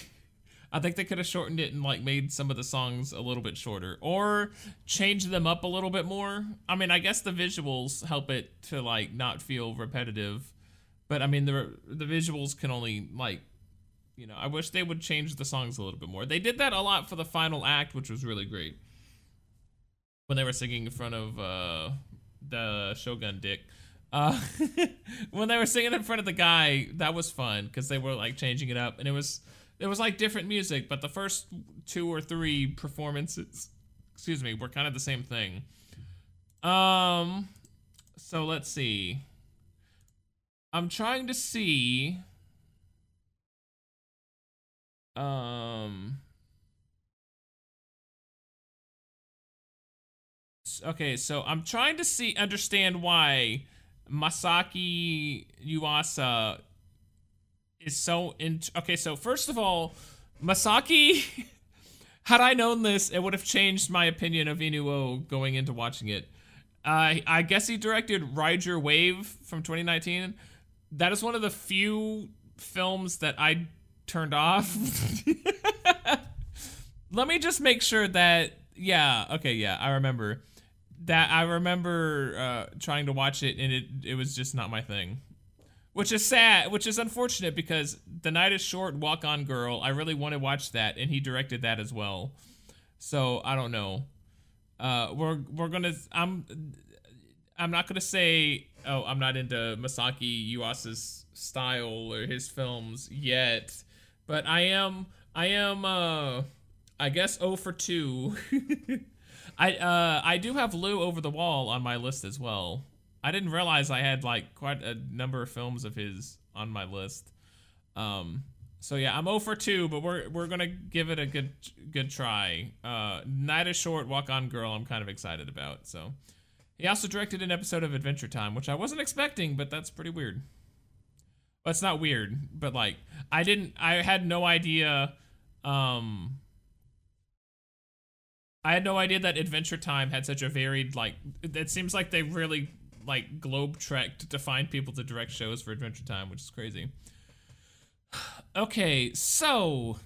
I think they could have shortened it and like made some of the songs a little bit shorter or changed them up a little bit more. I mean, I guess the visuals help it to like not feel repetitive, but I mean the the visuals can only like you know, I wish they would change the songs a little bit more. They did that a lot for the final act, which was really great. When they were singing in front of uh the Shogun dick. Uh, when they were singing in front of the guy, that was fun because they were like changing it up, and it was it was like different music, but the first two or three performances, excuse me, were kind of the same thing. Um, so let's see. I'm trying to see. Um. Okay, so I'm trying to see understand why Masaaki Yuasa is so in. Okay, so first of all, Masaaki. had I known this, it would have changed my opinion of Inu-Oh going into watching it. Uh, I guess he directed Ride Your Wave from 2019. That is one of the few films that I turned off. Let me just make sure that yeah, okay, yeah, I remember that I remember uh, trying to watch it and it it was just not my thing. Which is sad, which is unfortunate because The Night is Short, Walk On Girl, I really want to watch that and he directed that as well. So, I don't know. Uh, we're we're to I'm I'm not to say oh, I'm not into Masaaki Yuasa's style or his films yet, but I am I am uh I guess 0 for 2 I uh I do have Lu over the wall on my list as well. I didn't realize I had like quite a number of films of his on my list. Um so yeah, I'm 0 for 2, but we're we're gonna give it a good good try. Uh Night is Short, Walk On Girl, I'm kind of excited about. So he also directed an episode of Adventure Time, which I wasn't expecting, but that's pretty weird. It's not weird, but like I didn't I had no idea um I had no idea that Adventure Time had such a varied like. It seems like they really like globe trekked to find people to direct shows for Adventure Time, which is crazy. Okay, so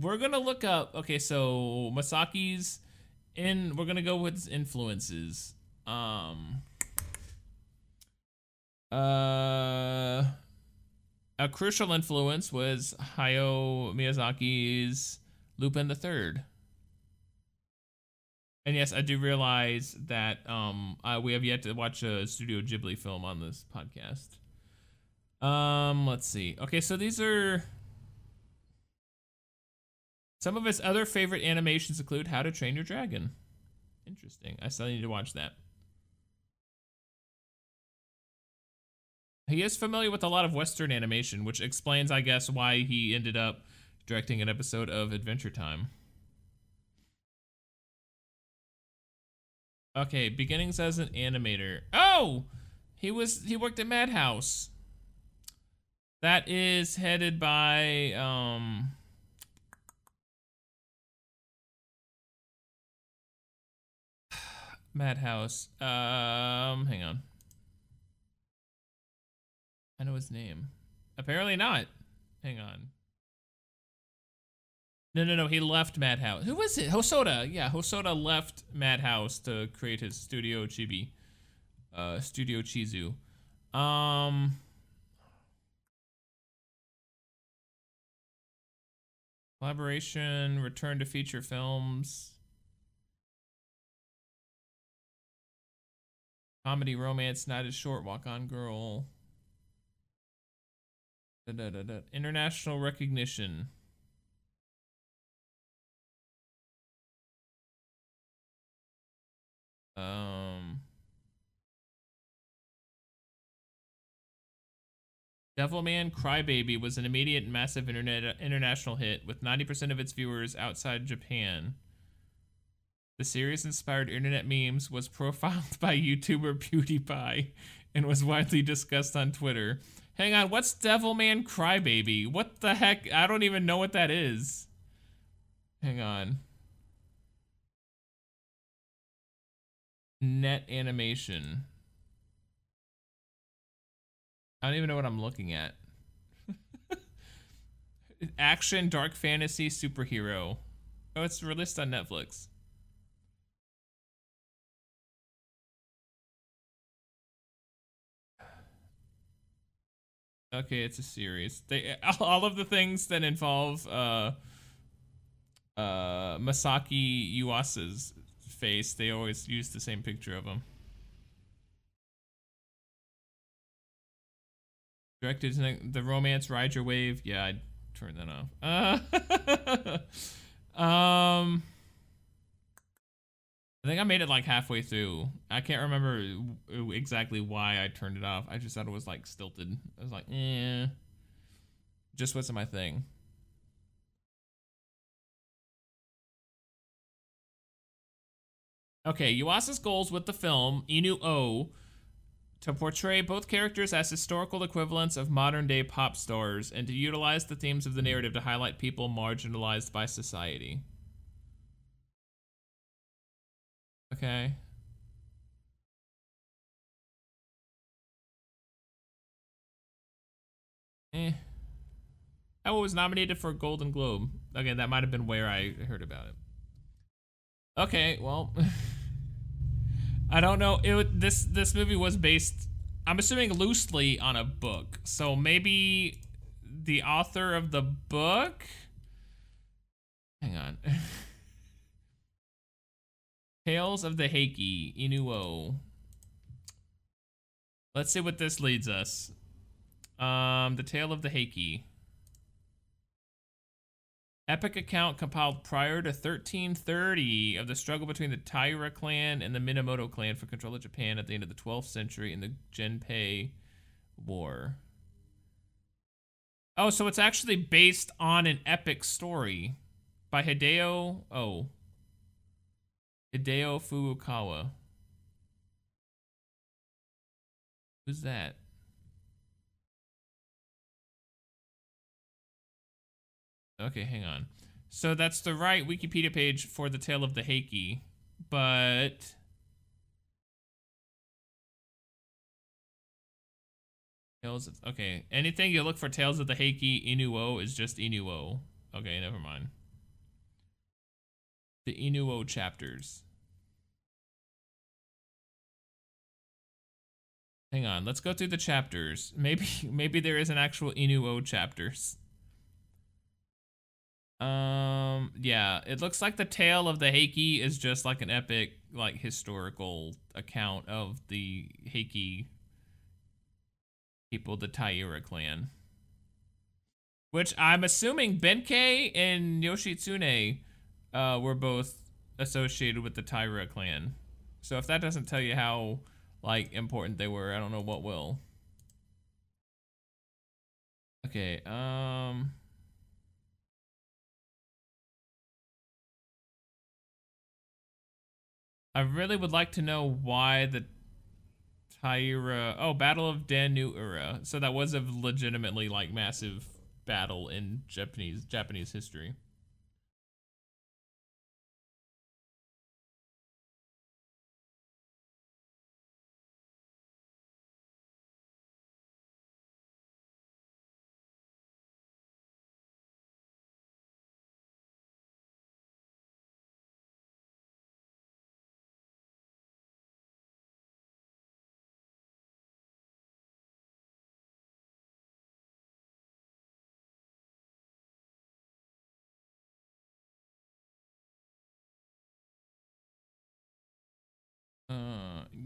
we're gonna look up. Okay, so Masaaki's in. We're gonna go with influences. Um. Uh. A crucial influence was Hayao Miyazaki's Lupin the Third. And yes, I do realize that um uh, we have yet to watch a Studio Ghibli film on this podcast. Um, let's see. Okay, so these are some of his other favorite animations include How to Train Your Dragon. Interesting. I still need to watch that. He is familiar with a lot of Western animation, which explains, I guess, why he ended up directing an episode of Adventure Time. Okay, beginnings as an animator. Oh! He was he worked at Madhouse. That is headed by um Madhouse. Um hang on. I know his name. Apparently not. Hang on. No, no, no. He left Madhouse. Who was it? Hosoda. Yeah, Hosoda left Madhouse to create his Studio Chibi. Uh, Studio Chizu. Um. Collaboration, return to feature films. Comedy, romance, night is short, walk on girl. Da, da, da, International recognition. Um. Devilman Crybaby was an immediate and massive internet international hit with 90% of its viewers outside Japan. The series inspired internet memes, was profiled by YouTuber PewDiePie, and was widely discussed on Twitter. Hang on, what's Devilman Crybaby? What the heck? I don't even know what that is. Hang on. Net animation. I don't even know what I'm looking at. Action, dark fantasy, superhero. Oh, it's released on Netflix. Okay, it's a series. They all of the things that involve uh uh Masaaki Yuasa's face, they always use the same picture of him. Directed the romance Ride Your Wave. Yeah, I turned that off. Uh, um I think I made it like halfway through. I can't remember exactly why I turned it off. I just thought it was like stilted. I was like, eh. Just wasn't my thing. Okay, Yuasa's goals with the film, Inu-Oh, to portray both characters as historical equivalents of modern day pop stars and to utilize the themes of the narrative to highlight people marginalized by society. Okay. Eh. Oh, was nominated for a Golden Globe. Okay, that might have been where I heard about it. Okay, well, I don't know. It this this movie was based, I'm assuming loosely on a book. So maybe the author of the book. Hang on. Tales of the Heike, Inu-Oh. Let's see what this leads us. Um, the Tale of the Heike. Epic account compiled prior to 1330 of the struggle between the Taira clan and the Minamoto clan for control of Japan at the end of the 12th century in the Genpei War. Oh, so it's actually based on an epic story by Hideo. Oh, Hideo Furukawa. Who's that? Okay, hang on. So that's the right Wikipedia page for the Tale of the Heike, but... Tales of, okay, anything you look for Tales of the Heike Inu-Oh is just Inu-Oh. Okay, never mind the Inu-Oh chapters. Hang on, let's go through the chapters. Maybe maybe there is an actual Inu-Oh chapters. Um, yeah, it looks like the tale of the Heike is just like an epic, like historical account of the Heike people, the Taira clan. Which I'm assuming Benkei and Yoshitsune uh, were both associated with the Taira clan. So if that doesn't tell you how like important they were, I don't know what will. Okay, um I really would like to know why the Taira oh Battle of Dan-no-ura. So that was a legitimately like massive battle in Japanese Japanese history.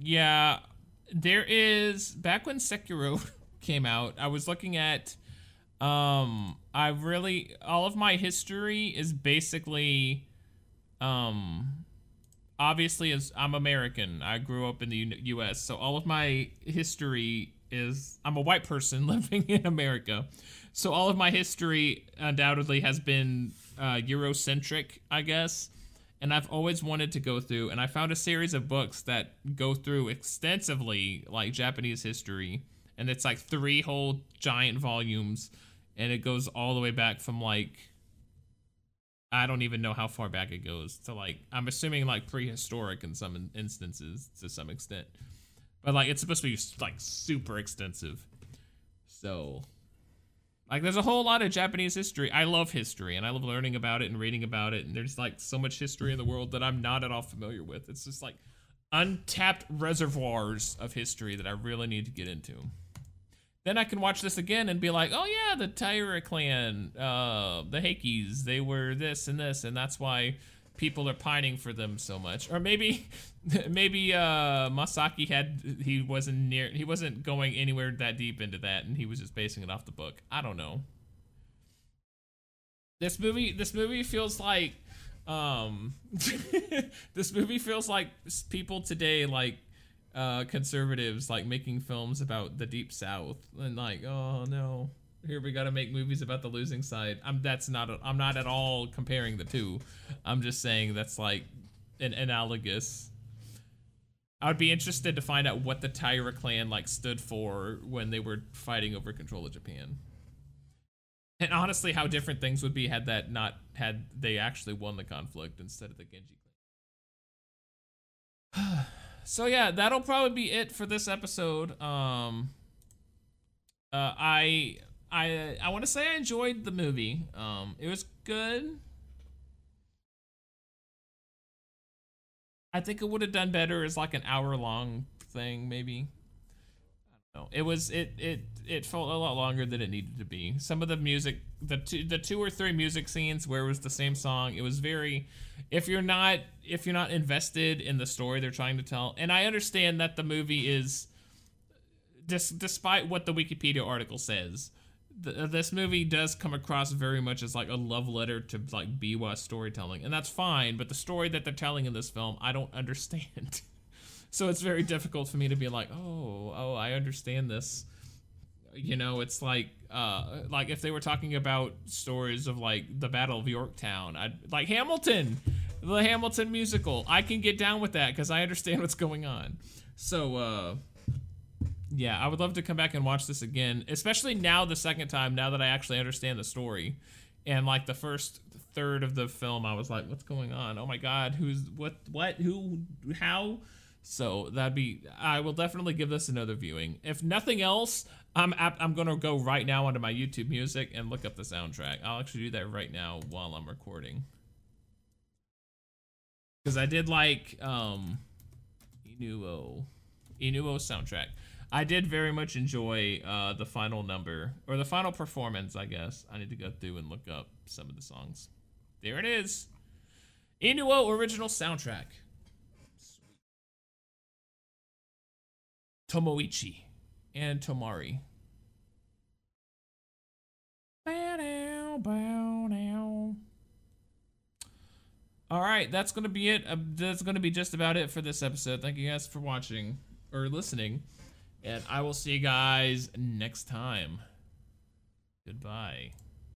Yeah, there is back when Sekiro came out, I was looking at um I really all of my history is basically um obviously as I'm American. I grew up in the U US, so all of my history is I'm a white person living in America. So all of my history undoubtedly has been uh, Eurocentric, I guess and I've always wanted to go through and I found a series of books that go through extensively like Japanese history and it's like three whole giant volumes and it goes all the way back from like I don't even know how far back it goes to like I'm assuming like prehistoric in some instances to some extent. But like it's supposed to be like super extensive. So like, there's a whole lot of Japanese history. I love history, and I love learning about it and reading about it. And there's like so much history in the world that I'm not at all familiar with. It's just like untapped reservoirs of history that I really need to get into. Then I can watch this again and be like, oh yeah, the Taira clan, uh, the Heikes, they were this and this, and that's why people are pining for them so much. Or maybe maybe uh, Masaaki had he wasn't near he wasn't going anywhere that deep into that and he was just basing it off the book. I don't know. This movie this movie feels like um this movie feels like people today like uh conservatives like making films about the deep south and like oh no here we got to make movies about the losing side. I'm that's not I'm not at all comparing the two. I'm just saying that's like an analogous. I would be interested to find out what the Taira clan like stood for when they were fighting over control of Japan. And honestly, how different things would be had that not had they actually won the conflict instead of the Genji clan. so yeah, that'll probably be it for this episode. Um, uh, I I I want to say I enjoyed the movie. Um, it was good. I think it would have done better as like an hour long thing, maybe. I don't know. It was it it it felt a lot longer than it needed to be. Some of the music, the two the two or three music scenes where it was the same song, it was very. If you're not if you're not invested in the story they're trying to tell, and I understand that the movie is, dis, despite what the Wikipedia article says, th- this movie does come across very much as like a love letter to like Biwa storytelling, and that's fine. But the story that they're telling in this film, I don't understand. so it's very difficult for me to be like, oh, oh, I understand this. You know, it's like, uh, like if they were talking about stories of like the Battle of Yorktown, I'd like Hamilton, the Hamilton musical. I can get down with that because I understand what's going on. So, uh, yeah, I would love to come back and watch this again, especially now the second time, now that I actually understand the story. And like the first third of the film, I was like, what's going on? Oh my god, who's what what who how? So that'd be I will definitely give this another viewing. If nothing else, I'm I'm going to go right now onto my YouTube music and look up the soundtrack. I'll actually do that right now while I'm recording. Cuz I did like um Inu-Oh Inu-Oh soundtrack. I did very much enjoy uh, the final number or the final performance. I guess I need to go through and look up some of the songs. There it is. Inu-Oh original soundtrack. Tomoichi and Tomari. All right, that's gonna be it. Uh, that's gonna be just about it for this episode. Thank you guys for watching or listening, and I will see you guys next time. Goodbye.